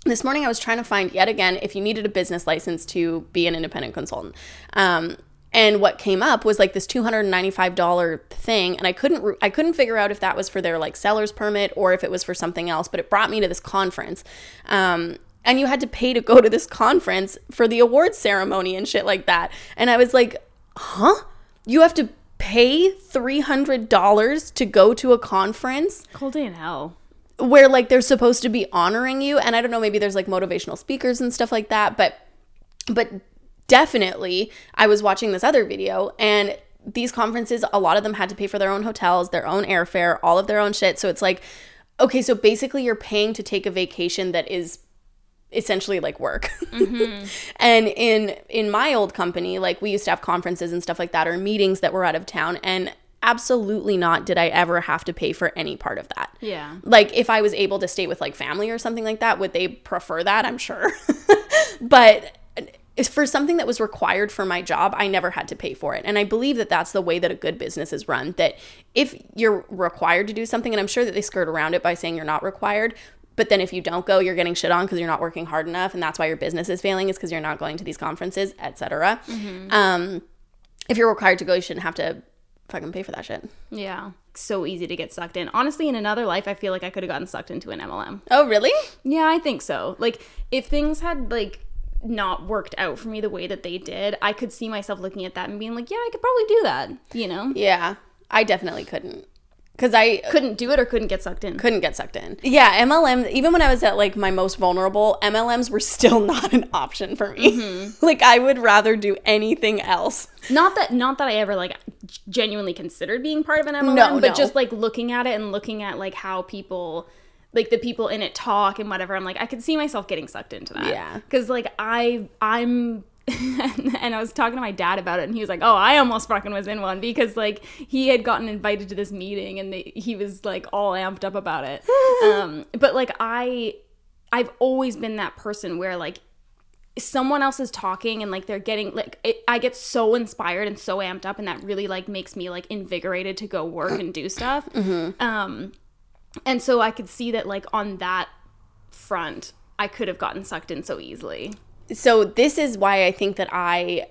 this morning I was trying to find yet again if you needed a business license to be an independent consultant. Um, and what came up was like this $295 thing and I couldn't I couldn't figure out if that was for their like seller's permit or if it was for something else, but it brought me to this conference. Um, and you had to pay to go to this conference for the awards ceremony and shit like that. And I was like, "Huh? You have to pay $300 to go to a conference?" Cold day in hell. where like they're supposed to be honoring you and i don't know maybe there's like motivational speakers and stuff like that but but definitely i was watching this other video and these conferences a lot of them had to pay for their own hotels their own airfare all of their own shit so it's like okay so basically you're paying to take a vacation that is essentially like work mm-hmm. and in in my old company like we used to have conferences and stuff like that or meetings that were out of town and absolutely not did i ever have to pay for any part of that Yeah. like if I was able to stay with like family or something like that, would they prefer that? I'm sure. but for something that was required for my job, I never had to pay for it. And I believe that that's the way that a good business is run. That if you're required to do something, and I'm sure that they skirt around it by saying you're not required, but then if you don't go, you're getting shit on because you're not working hard enough, and that's why your business is failing is because you're not going to these conferences, etc. Um, if you're required to go, you shouldn't have to fucking pay for that shit. Yeah. So easy to get sucked in. Honestly, in another life, I feel like I could have gotten sucked into an MLM. Oh, really? Yeah, I think so. Like, if things had, like, not worked out for me the way that they did, I could see myself looking at that and being like, yeah, I could probably do that, you know? Yeah, I definitely couldn't because I Couldn't do it or couldn't get sucked in. couldn't get sucked in. Yeah, MLM, even when I was at like my most vulnerable, MLMs were still not an option for me. Mm-hmm. like I would rather do anything else. Not that not that I ever like genuinely considered being part of an MLM, No, but no. just like looking at it and looking at like how people like the people in it talk and whatever, I'm like I could see myself getting sucked into that. Yeah. Cuz like I I'm and I was talking to my dad about it and he was like, "Oh, I almost fucking was in one because like he had gotten invited to this meeting and they, he was like all amped up about it." um but like I I've always been that person where like someone else is talking and like they're getting like it, I get so inspired and so amped up and that really like makes me like invigorated to go work and do stuff. Um and so I could see that like on that front I could have gotten sucked in so easily. So this is why I think that I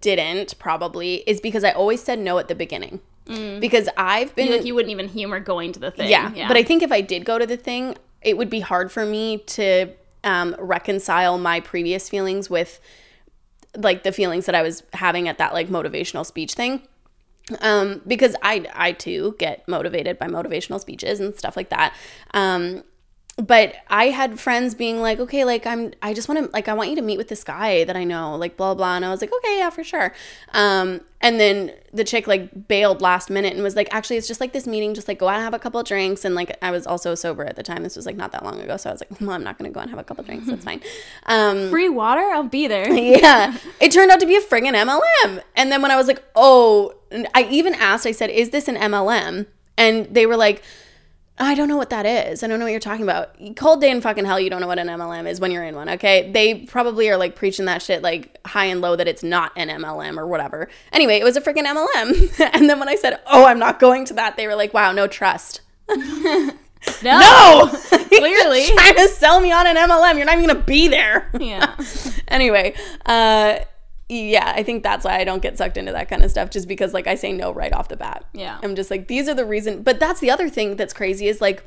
didn't probably is because I always said no at the beginning. Because I've been Like you wouldn't even humor going to the thing. yeah, but I think if I did go to the thing, it would be hard for me to um, reconcile my previous feelings with like the feelings that I was having at that like motivational speech thing. Um, because I I too get motivated by motivational speeches and stuff like that. Um, but I had friends being like, okay, like I'm, I just want to, like, I want you to meet with this guy that I know, like, blah, blah. And I was like, okay, yeah, for sure. Um, and then the chick like bailed last minute and was like, actually, it's just like this meeting, just like go out and have a couple of drinks. And like, I was also sober at the time. This was like not that long ago. So I was like, well, I'm not going to go and have a couple of drinks. That's fine. Um, free water, I'll be there. yeah. It turned out to be a friggin' MLM. And then when I was like, oh, and I even asked, I said, is this an MLM? And they were like, I don't know what that is. I don't know what you're talking about. Cold day in fucking hell, you don't know what an MLM is when you're in one, okay? They probably are like preaching that shit like high and low that it's not an MLM or whatever. Anyway, it was a freaking MLM. and then when I said, oh, I'm not going to that, they were like, wow, no trust. No, No! Clearly. Trying to sell me on an MLM. You're not even going to be there. yeah, anyway, uh, yeah, I think that's why I don't get sucked into that kind of stuff, just because like I say no right off the bat. Yeah. I'm just like these are the reason. But that's the other thing that's crazy is like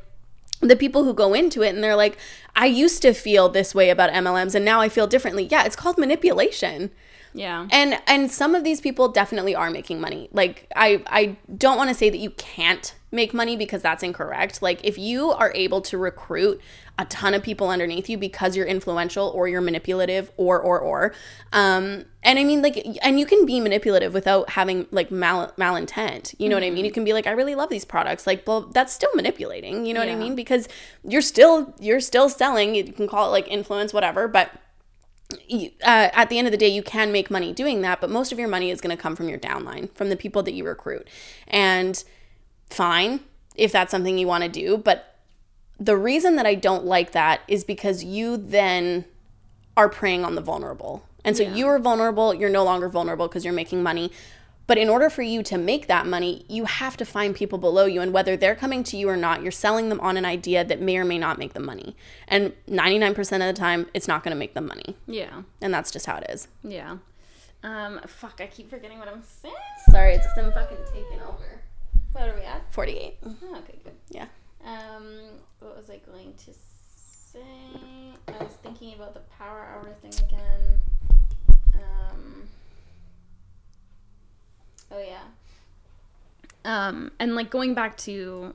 the people who go into it and they're like, I used to feel this way about MLMs and now I feel differently. Yeah, it's called manipulation yeah, and and some of these people definitely are making money like i i don't want to say that you can't make money because that's incorrect. Like if you are able to recruit a ton of people underneath you because you're influential or you're manipulative or or or um and i mean like and you can be manipulative without having like mal malintent you know what i mean? You can be like i really love these products. Like well that's still manipulating you know what i mean? Because you're still you're still selling you can call it like influence whatever but you, uh, at the end of the day, you can make money doing that, but most of your money is going to come from your downline, from the people that you recruit. And fine, if that's something you want to do. But the reason that I don't like that is because you then are preying on the vulnerable. And so you are vulnerable, you're no longer vulnerable because you're making money. But in order for you to make that money, you have to find people below you. And whether they're coming to you or not, you're selling them on an idea that may or may not make them money. And 99% of the time, it's not going to make them money. yeah, And that's just how it is. yeah. Um, fuck, I keep forgetting what I'm saying. Sorry, it's because I'm fucking taking over. What are we at? 48. Oh, okay, good. Yeah. Um, what was I going to say? I was thinking about the power hour thing again. Um, oh yeah. Um, and like going back to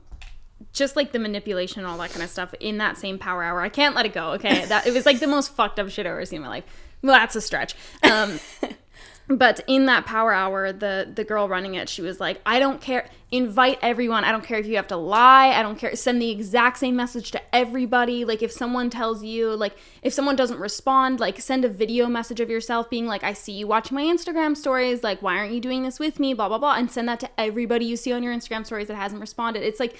just like the manipulation and all that kind of stuff in that same power hour. I can't let it go. Okay, that it was like the most fucked up shit I've ever seen in my life. Well, that's a stretch. Um, but in that power hour, the the girl running it, she was like, "I don't care. Invite everyone. I don't care if you have to lie. I don't care. Send the exact same message to everybody. Like if someone tells you, like if someone doesn't respond, like send a video message of yourself being like, "I see you watching my Instagram stories. Like why aren't you doing this with me? Blah blah blah." And send that to everybody you see on your Instagram stories that hasn't responded. It's like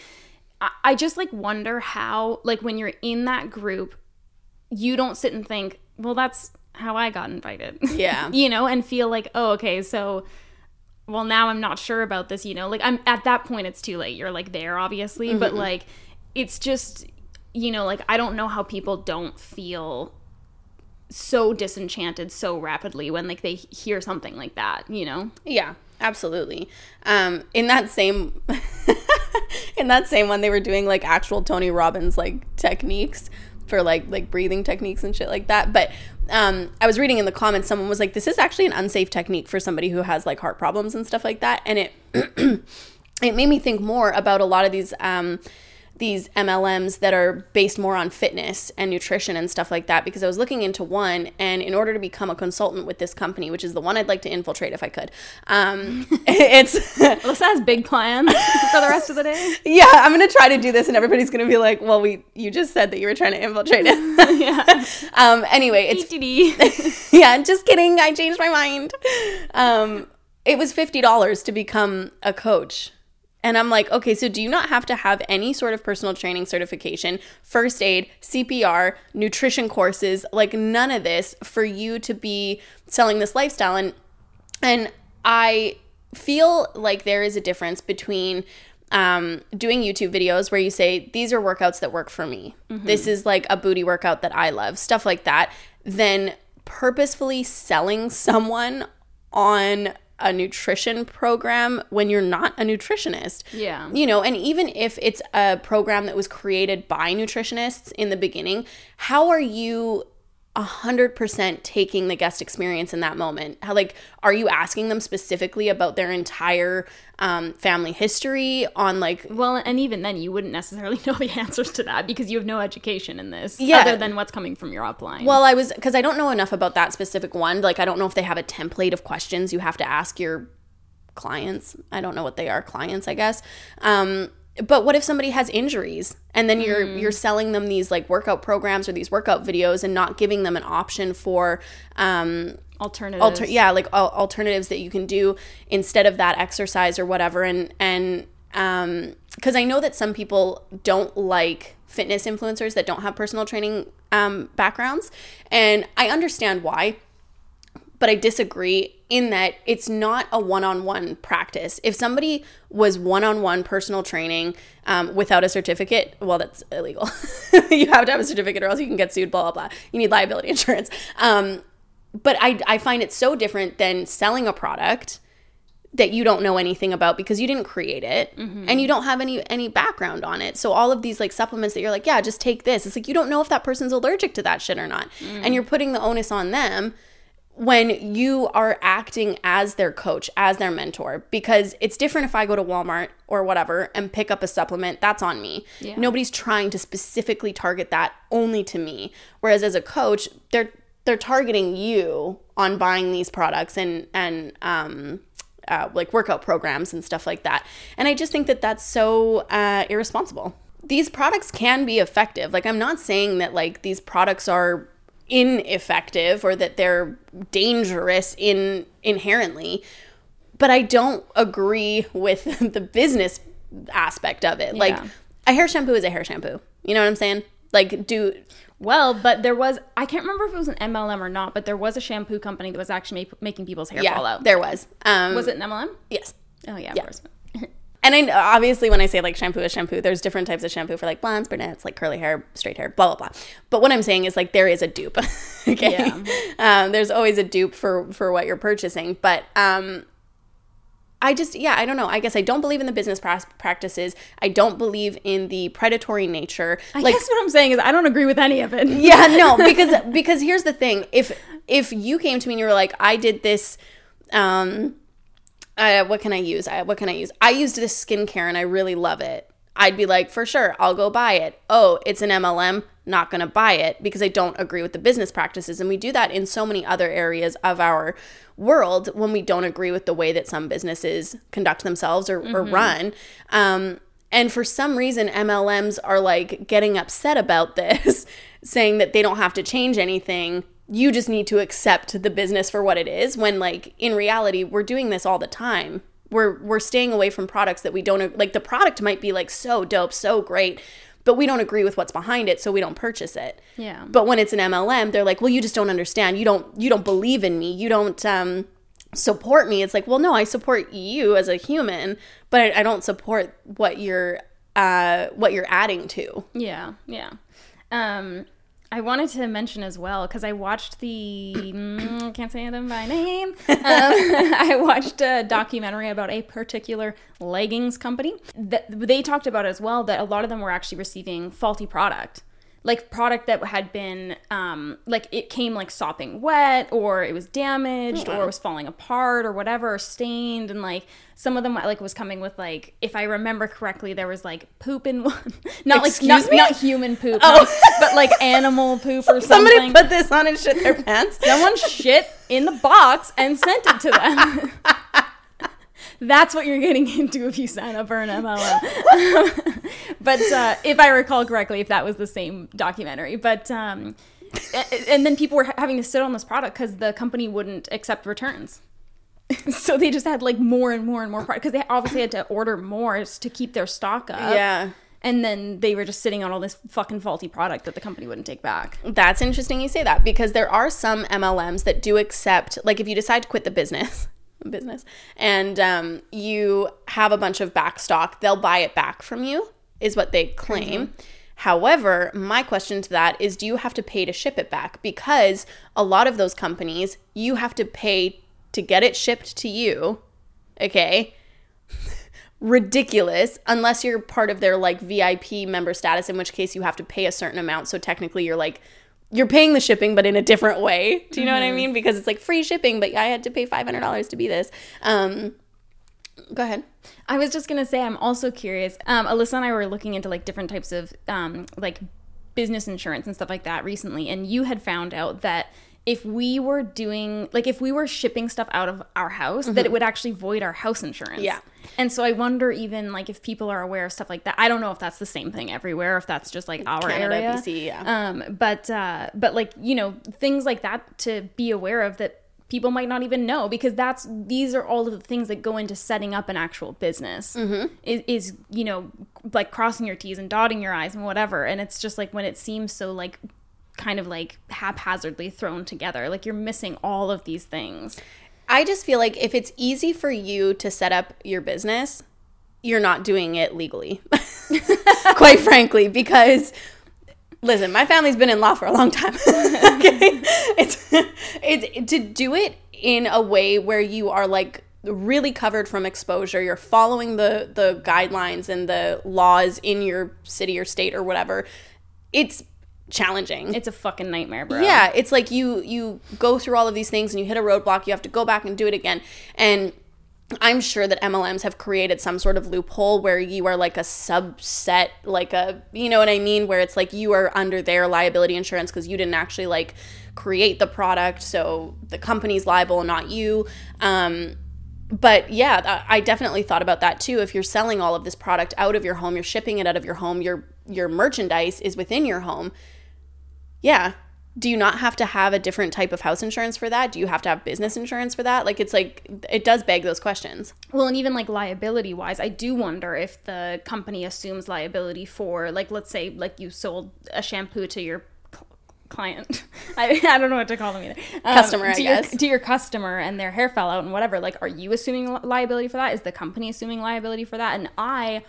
I- I just like wonder how like when you're in that group, you don't sit and think, well, that's how I got invited. Yeah. you know, and feel like, oh, okay, so well now I'm not sure about this, you know. Like I'm at that point it's too late. You're like there obviously, but like it's just you know, like I don't know how people don't feel so disenchanted so rapidly when like they hear something like that, you know? Yeah, absolutely. Um, in that same in that same one, they were doing like actual Tony Robbins like techniques for like like breathing techniques and shit like that. But um, I was reading in the comments, someone was like, "This is actually an unsafe technique for somebody who has like heart problems and stuff like that," and it it made me think more about a lot of these um, these MLMs that are based more on fitness and nutrition and stuff like that because I was looking into one and in order to become a consultant with this company which is the one I'd like to infiltrate if I could um, it's Alyssa has big plans for the rest of the day. yeah I'm gonna try to do this and everybody's gonna be like well we you just said that you were trying to infiltrate it yeah. um, anyway it's yeah, just kidding. I changed my mind. Um, it was fifty dollars to become a coach. And I'm like, okay, so do you not have to have any sort of personal training certification, first aid, CPR, nutrition courses, like none of this for you to be selling this lifestyle? And and I feel like there is a difference between um, doing YouTube videos where you say, these are workouts that work for me. This is like a booty workout that I love, stuff like that. Then purposefully selling someone on a nutrition program when you're not a nutritionist. Yeah. You know, and even if it's a program that was created by nutritionists in the beginning, how are you a hundred percent taking the guest experience in that moment? How like are you asking them specifically about their entire um, family history on like Well, and even then, you wouldn't necessarily know the answers to that because you have no education in this, Yeah. other than what's coming from your upline. Well, I was because I don't know enough about that specific one. Like, I don't know if they have a template of questions you have to ask your clients. I don't know what they are, clients, I guess. Um, but what if somebody has injuries and then you're you're selling them these like workout programs or these workout videos and not giving them an option for um, alternatives. alter yeah like al- alternatives that you can do instead of that exercise or whatever. And and um because i know that some people don't like fitness influencers that don't have personal training um backgrounds. And i understand why but I disagree in that it's not a one on one practice. If somebody was one on one personal training um, without a certificate, well, that's illegal. you have to have a certificate or else you can get sued, blah, blah, blah. You need liability insurance. Um, but I, I find it so different than selling a product that you don't know anything about because you didn't create it and you don't have any any background on it. So all of these like supplements that you're like, yeah, just take this. It's like you don't know if that person's allergic to that shit or not. And you're putting the onus on them when you are acting as their coach, as their mentor, because it's different if I go to Walmart or whatever and pick up a supplement, that's on me. Yeah. Nobody's trying to specifically target that only to me. Whereas as a coach, they're they're targeting you on buying these products and and um uh, like workout programs and stuff like that. And I just think that that's so uh, irresponsible. These products can be effective. Like I'm not saying that like these products are ineffective or that they're dangerous in inherently, but I don't agree with the business aspect of it. Like a hair shampoo is a hair shampoo. You know what I'm saying? Like do Well, but there was I can't remember if it was an MLM or not, but there was a shampoo company that was actually ma- making people's hair fall out. there was. Um was it an MLM? Yes. Oh yeah, of Yeah. And I obviously, when I say like shampoo is shampoo, there's different types of shampoo for like blondes, brunettes, like curly hair, straight hair, blah blah blah. But what I'm saying is like there is a dupe. okay, Yeah. um, there's always a dupe for for what you're purchasing. But um, I just yeah, I don't know. I guess I don't believe in the business practices. I don't believe in the predatory nature. I like guess what I'm saying is I don't agree with any of it. yeah no because because here's the thing if if you came to me and you were like i did this um uh, what can i use? I, what can i use? I used this skincare and i really love it. I'd be like for sure i'll go buy it. Oh it's an mlm not going to buy it because i don't agree with the business practices and we do that in so many other areas of our world when we don't agree with the way that some businesses conduct themselves or, or run. Um, and for some reason, MLMs are like getting upset about this, saying that they don't have to change anything. You just need to accept the business for what it is. When like in reality, we're doing this all the time. We're we're staying away from products that we don't like. The product might be like so dope, so great, but we don't agree with what's behind it, so we don't purchase it. Yeah. But when it's an MLM, they're like, "Well, you just don't understand. You don't you don't believe in me. You don't um support me." It's like, "Well, no, I support you as a human, but I, I don't support what you're uh what you're adding to." Yeah, yeah. Um, I wanted to mention as well because I watched the mm, can't say them by name. Um, I watched a documentary about a particular leggings company. That they talked about as well that a lot of them were actually receiving faulty product, like product that had been um, like it came like sopping wet or it was damaged or it was falling apart or whatever or stained and like some of them like was coming with like if I remember correctly there was like poop in one, not like not, me? not human poop, Oh. no, but like animal poop or Somebody something. put this on and shit their pants. Someone shit in the box and sent it to them. That's what you're getting into if you sign up for an MLM. But uh, if I recall correctly, if that was the same documentary, but um, and then people were ha- having to sit on this product because the company wouldn't accept returns. so they just had like more and more and more product because they obviously had to order more to keep their stock up. Yeah. And then they were just sitting on all this fucking faulty product that the company wouldn't take back. That's interesting you say that because there are some MLMs that do accept, like if you decide to quit the business, business, and um, you have a bunch of back stock, they'll buy it back from you, is what they claim. However, my question to that is do you have to pay to ship it back? Because a lot of those companies, you have to pay to get it shipped to you, okay? ridiculous unless you're part of their like VIP member status in which case you have to pay a certain amount so technically you're like you're paying the shipping but in a different way do you know what i mean because it's like free shipping but i had to pay $500 to be this um go ahead I was just gonna say I'm also curious. Um, Alyssa and I were looking into like different types of um, like business insurance and stuff like that recently, and you had found out that if we were doing like if we were shipping stuff out of our house, that it would actually void our house insurance. Mm-hmm. Yeah. And so I wonder even like if people are aware of stuff like that. I don't know if that's the same thing everywhere, if that's just like our Canada, area. BC, yeah. Um, but uh, but like you know things like that to be aware of that people might not even know because that's these are all of the things that go into setting up an actual business. Mm-hmm. is, is you know like crossing your t's and dotting your i's and whatever. And it's just like when it seems so like kind of like haphazardly thrown together like you're missing all of these things. I just feel like if it's easy for you to set up your business you're not doing it legally. Quite frankly because listen my family's been in law for a long time. Okay? It's it's to do it in a way where you are like really covered from exposure you're following the the guidelines and the laws in your city or state or whatever it's challenging. It's a fucking nightmare bro. Yeah, it's like you you go through all of these things and you hit a roadblock, you have to go back and do it again. And I'm sure that MLMs have created some sort of loophole where you are like a subset, like a you know what I mean, where it's like you are under their liability insurance because you didn't actually like create the product, so the company's liable and not you. Um, but yeah, I definitely thought about that too. If you're selling all of this product out of your home, you're shipping it out of your home, your your merchandise is within your home. Yeah. Do you not have to have a different type of house insurance for that? Do you have to have business insurance for that? Like it's like it does beg those questions. Well, and even like liability wise, I do wonder if the company assumes liability for, like, let's say, like you sold a shampoo to your client. I, I don't know what to call them either. Um, Customer, I to your, guess. to your customer, and their hair fell out and whatever. Like, are you assuming liability for that? Is the company assuming liability for that? And I,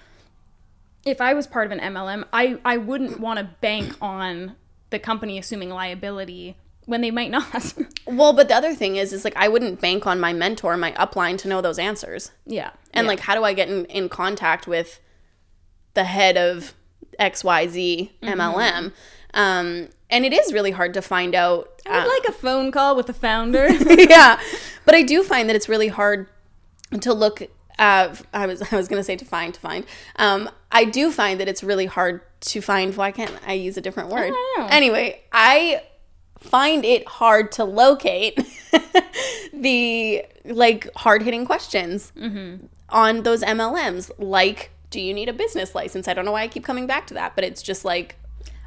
if I was part of an MLM, I I wouldn't want to bank on the company assuming liability when they might not. Well, but the other thing is is like I wouldn't bank on my mentor, my upline to know those answers. yeah, And yeah. like how do I get in, in contact with the head of XYZ MLM? Um and it is really hard to find out uh, I'd like a phone call with the founder. yeah but i do find that it's really hard to look uh, i was i was going to say to find to find um, i do find that it's really hard to find why can't i use a different word? Know. anyway i find it hard to locate the like hard-hitting questions on those mlms like do you need a business license? I don't know why i keep coming back to that but it's just like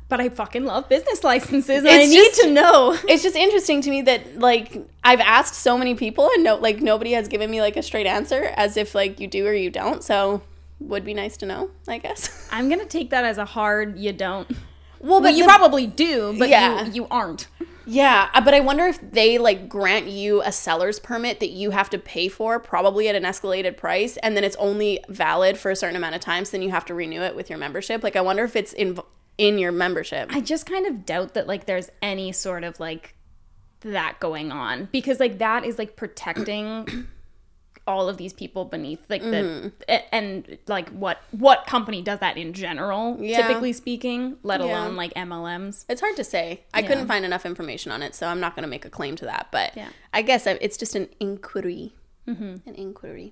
but I fucking love business licenses. And I need just- to know. it's just interesting to me that like I've asked so many people and no like nobody has given me like a straight answer as if like you do or you don't. So would be nice to know, I guess. I'm gonna take that as a hard you don't. Well, But you the- probably do, but Yeah. you you aren't. yeah, uh, but I wonder if they like grant you a seller's permit that you have to pay for, probably at an escalated price, and then it's only valid for a certain amount of time. So then you have to renew it with your membership. Like I wonder if it's in in your membership. I just kind of doubt that like there's any sort of like that going on because like that is like protecting all of these people beneath like the Mm-hmm. a- and like what what company does that in general Yeah. typically speaking let Yeah. alone like MLMs It's hard to say. I Yeah. couldn't find enough information on it, so I'm not going to make a claim to that. But Yeah. I guess it's just an inquiry. An inquiry.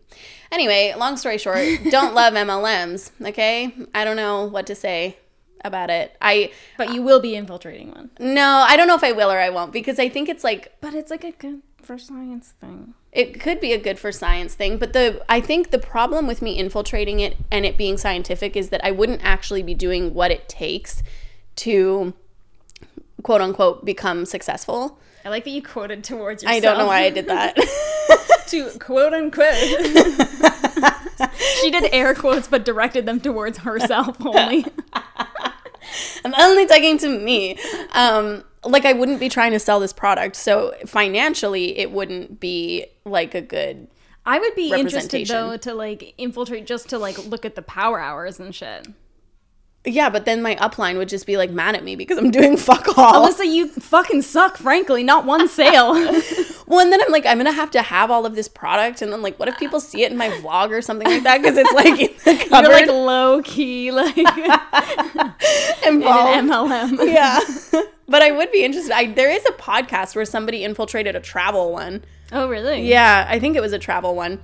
Anyway, long story short, don't love MLMs. Okay, I don't know what to say about it. I but you will be infiltrating one. No, I don't know if I will or I won't because I think it's like but it's like a good for science thing. It could be a good for science thing but the i think the problem with me infiltrating it and it being scientific is that i wouldn't actually be doing what it takes to quote unquote become successful. I like that you quoted towards yourself i don't know why i did that. to quote unquote. She did air quotes but directed them towards herself only i'm only talking to me um like i wouldn't be trying to sell this product so financially it wouldn't be like a good I would be interested though to like infiltrate just to like look at the power hours and shit. yeah but then my upline would just be like mad at me because i'm doing fuck all Alyssa, you fucking suck, frankly. Not one sale. Well, and then I'm like, I'm gonna have to have all of this product, and then like, what if people see it in my vlog or something like that? Because it's like in the You're like low key, like in involved. an MLM. yeah, but I would be interested. I, there is a podcast where somebody infiltrated a travel one. Oh, really? Yeah, I think it was a travel one.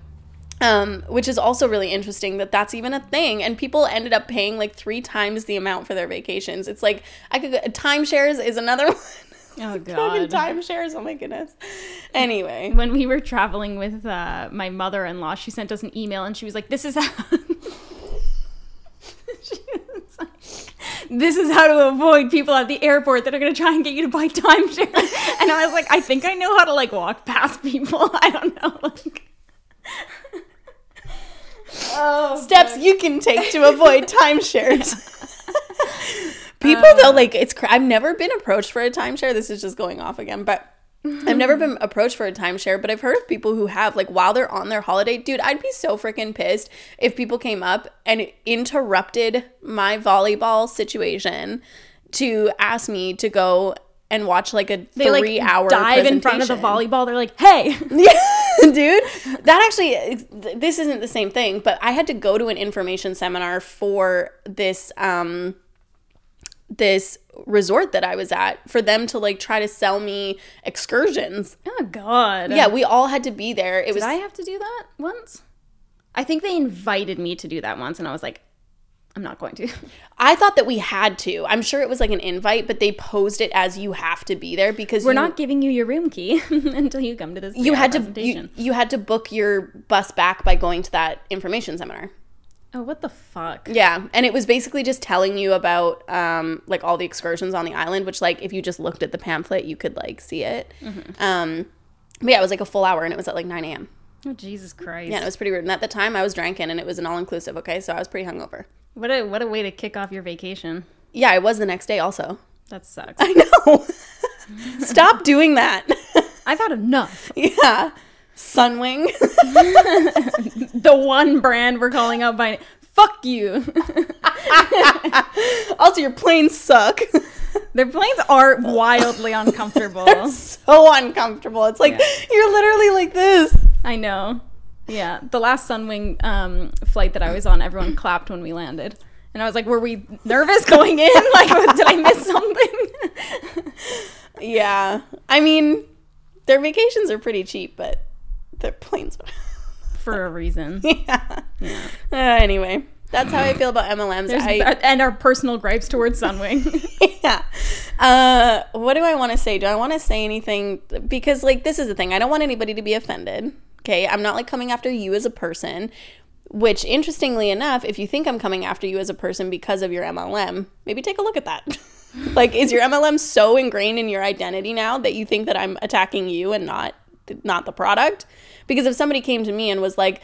Um, which is also really interesting that that's even a thing, and people ended up paying like three times the amount for their vacations. It's like I could timeshares is another one. Oh Fucking god. timeshares! Oh my goodness. Anyway, When we were traveling with uh, my mother-in-law, she sent us an email and she was like, "This is how." She was like, this is how to avoid people at the airport that are going to try and get you to buy timeshare. And I was like, I think I know how to like walk past people. I don't know. Like, oh, steps you can take to avoid timeshares. People though, like it's. Cr- I've never been approached for a timeshare. This is just going off again, but I've never been approached for a timeshare. But I've heard of people who have, like, while they're on their holiday. Dude, I'd be so freaking pissed if people came up and interrupted my volleyball situation to ask me to go and watch like a they like three-hour dive in front of the volleyball. They're like, "Hey, dude. That actually, this isn't the same thing, but I had to go to an information seminar for this, um, this resort that I was at for them to like try to sell me excursions. oh god." Yeah, we all had to be there. It was Did I have to do that once? I think they invited me to do that once, and I was like, I'm not going to. I thought that we had to. I'm sure it was like an invite, but they posed it as you have to be there because We're you, not giving you your room key until you come to this. you had to you, you had to book your bus back by going to that information seminar. Oh, what the fuck? Yeah, and it was basically just telling you about um like all the excursions on the island, which like if you just looked at the pamphlet, you could like see it. Um, but yeah, it was like a full hour, and it was at like nine a.m. Oh Jesus Christ! Yeah, and it was pretty rude. And at the time, I was drinking, and it was an all inclusive. Okay, so I was pretty hungover. What a what a way to kick off your vacation. Yeah, it was the next day also. That sucks. I know. Stop doing that. I've had enough. yeah, Sunwing. The one brand we're calling out by fuck you. also, your planes suck. Their planes are wildly uncomfortable. They're so uncomfortable. It's like Yeah. you're literally like this. I know. Yeah, the last Sunwing um, flight that I was on, everyone clapped when we landed, and I was like, "Were we nervous going in? Like, did I miss something?" Yeah, I mean, their vacations are pretty cheap, but their planes. For a reason. yeah. Uh, anyway, that's how I feel about MLMs. I, and our personal gripes towards Sunwing. yeah. Uh, what do I want to say? Do I want to say anything? Because like this is the thing. I don't want anybody to be offended. Okay, I'm not like coming after you as a person. Which, interestingly enough, if you think I'm coming after you as a person because of your MLM, maybe take a look at that. like, is your MLM so ingrained in your identity now that you think that I'm attacking you and not not the product? Because if somebody came to me and was like,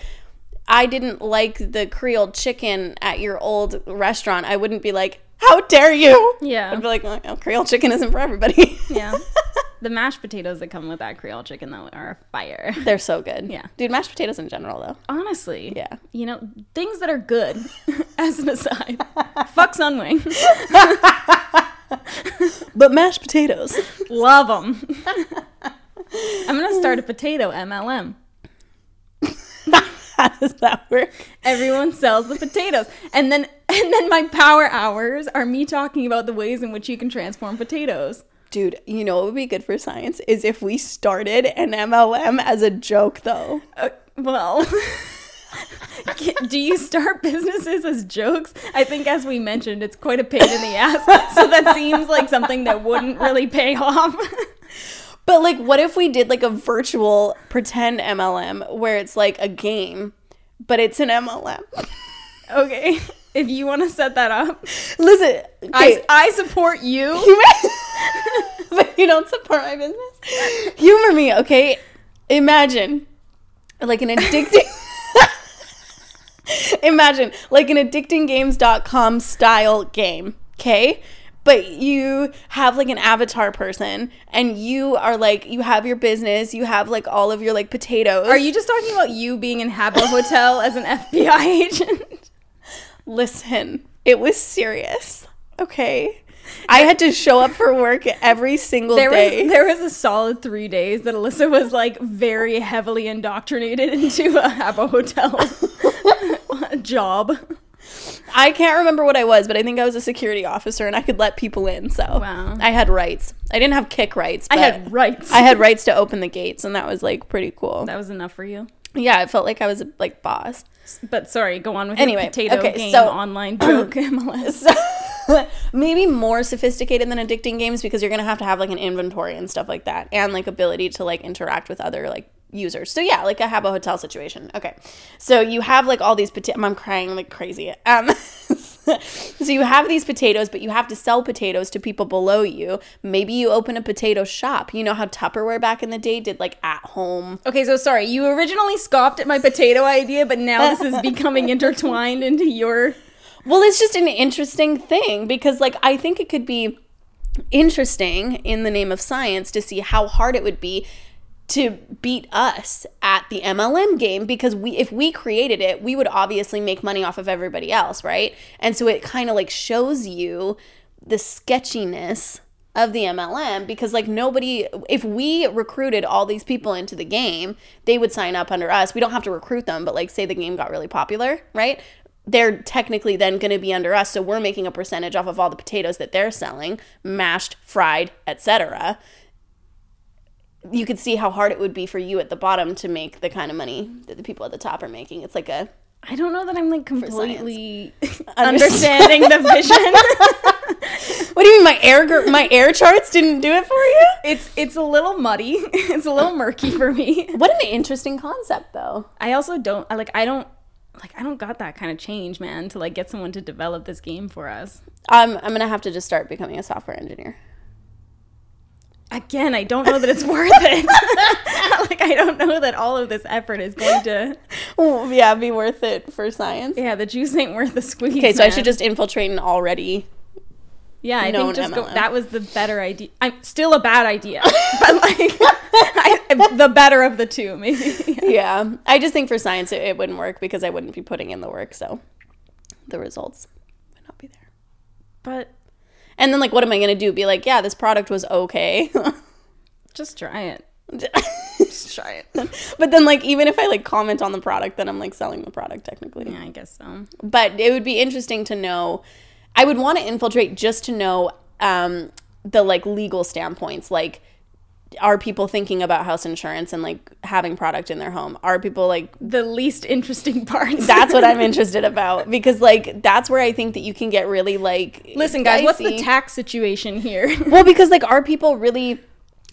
I didn't like the Creole chicken at your old restaurant, I wouldn't be like, How dare you? Yeah. I'd be like, well, Creole chicken isn't for everybody. yeah. The mashed potatoes that come with that Creole chicken though are fire. They're so good. Yeah. Dude, mashed potatoes in general though. Honestly. Yeah. You know, things that are good as an aside. Fuck Sunwing. But mashed potatoes. Love them. I'm going to start a potato MLM. How does that work? Everyone sells the potatoes. And then and then my power hours are me talking about the ways in which you can transform potatoes. Dude, you know what would be good for science is if we started an MLM as a joke though. Uh, well, do you start businesses as jokes? I think, as we mentioned, it's quite a pain in the ass. So that seems like something that wouldn't really pay off. But like what if we did like a virtual pretend MLM where it's like a game, but it's an MLM? okay, if you want to set that up, Listen, I, I support you. but you don't support my business. Humor me, okay? Imagine like an addicting Imagine like an addictinggames.com style game, okay? But you have like an avatar person and you are like you have your business, you have like all of your like potatoes. Are you just talking about you being in Habbo Hotel as an FBI agent? Listen, it was serious. Okay. I had to show up for work every single There day. was there was a solid three days that Alyssa was like very heavily indoctrinated into a Habbo Hotel job. I can't remember what I was, but I think I was a security officer and I could let people in. So Wow. I had rights. I didn't have kick rights. I had rights. I had rights to open the gates, and that was like pretty cool. that was enough for you. Yeah, it felt like I was like boss. But sorry, go on with Anyway, your potato okay, game so- online joke MLS. So maybe more sophisticated than addicting games because you're gonna have to have like an inventory and stuff like that, and like ability to like interact with other like users. So yeah, like I have a Hotel situation. Okay, so you have like all these potatoes. I'm crying like crazy. Um, so you have these potatoes, but you have to sell potatoes to people below you. Maybe you open a potato shop. You know how Tupperware back in the day did like at home. Okay, so sorry, you originally scoffed at my potato idea, but now this is becoming intertwined into your. Well, it's just an interesting thing because, like, I think it could be interesting in the name of science to see how hard it would be to beat us at the MLM game because we if we created it, we would obviously make money off of everybody else, right? And so it kind of like shows you the sketchiness of the MLM because like nobody if we recruited all these people into the game, they would sign up under us. We don't have to recruit them, but like say the game got really popular, right? They're technically then going to be under us, so we're making a percentage off of all the potatoes that they're selling, mashed, fried, etc. You could see how hard it would be for you at the bottom to make the kind of money that the people at the top are making. It's like a I don't know that I'm like completely understanding the vision. What do you mean my air my air charts didn't do it for you? it's it's a little muddy. It's a little murky for me. What an interesting concept though. I also don't I like I don't like I don't got that kind of change, man, to like get someone to develop this game for us. I'm I'm gonna have to just start becoming a software engineer. Again, I don't know that it's worth it. like I don't know that all of this effort is going to yeah, be worth it for science. Yeah, the juice ain't worth the squeeze. Okay, so I should just infiltrate an already. Yeah, I think just go, that was the better idea. I'm still a bad idea, but like I, the better of the two, maybe. Yeah, I just think for science it, it wouldn't work because I wouldn't be putting in the work, so the results would not be there. But And then like, what am I gonna do? Be like, yeah, this product was okay. just try it. Just try it. but then like, even if I like comment on the product, then I'm like selling the product technically. Yeah, I guess so. but it would be interesting to know i would want to infiltrate just to know um, the like legal standpoints like are people thinking about house insurance and like having product in their home are people like The least interesting parts. that's what i'm interested about because like that's where i think that you can get really like Listen, guys, what's the tax situation here? well because like are people really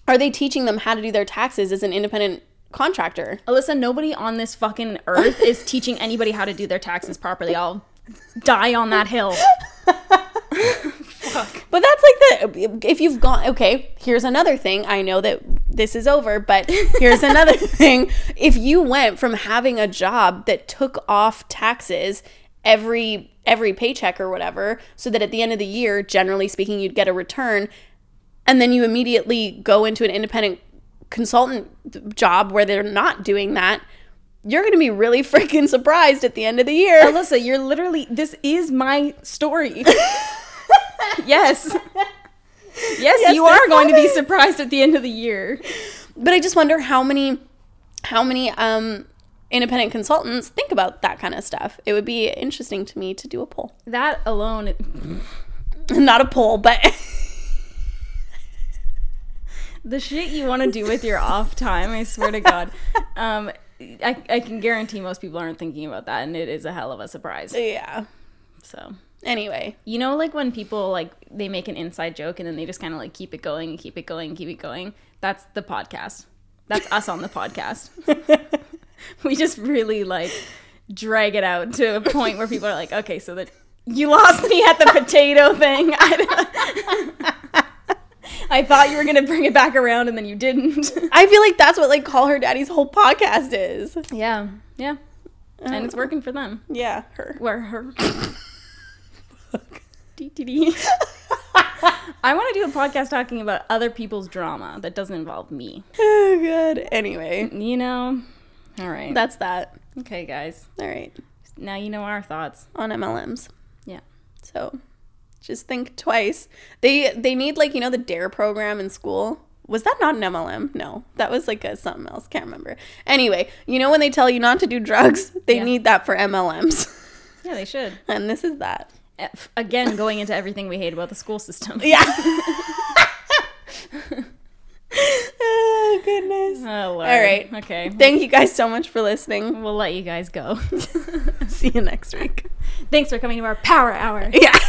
are they teaching them how to do their taxes as an independent contractor Alyssa, nobody on this fucking earth is teaching anybody how to do their taxes properly. I'll die on that hill. But that's like the if you've gone okay, here's another thing. I know that this is over, but here's another thing. If you went from having a job that took off taxes every every paycheck or whatever, so that at the end of the year, generally speaking, you'd get a return, and then you immediately go into an independent consultant job where they're not doing that, you're going to be really freaking surprised at the end of the year. Alyssa, you're literally this is my story. yes. Yes, you are going to be surprised at the end of the year. But I just wonder how many how many um independent consultants think about that kind of stuff. It would be interesting to me to do a poll. That alone Not a poll, but the shit you want to do with your off time, I swear to God. Um I, I can guarantee most people aren't thinking about that and it is a hell of a surprise. yeah. So Anyway, You know, like when people like they make an inside joke and then they just kind of like keep it going and keep it going and keep it going. That's the podcast. That's us on the podcast. We just really like drag it out to a point where people are like, okay, so that you lost me at the potato thing. I, I thought you were gonna bring it back around and then you didn't. I feel like that's what like Call Her Daddy's whole podcast is. yeah, yeah, and it's uh, working for them. Yeah, her. Where her. DTD. I want to do a podcast talking about other people's drama that doesn't involve me. Oh god. Anyway, You know? All right. that's that. okay, guys. All right. Now you know our thoughts. On MLMs. Yeah. So, just think twice. They they need like, you know, the DARE program in school. Was that not an MLM? No. That was like a something else. Can't remember. Anyway, you know when they tell you not to do drugs, they Yeah. need that for MLMs. Yeah, they should. and this is that. Again, going into everything we hate about the school system. Yeah. oh, goodness. Oh, Lord. All right. Okay. Thank you guys so much for listening. We'll let you guys go. See you next week. Thanks for coming to our power hour. Yeah.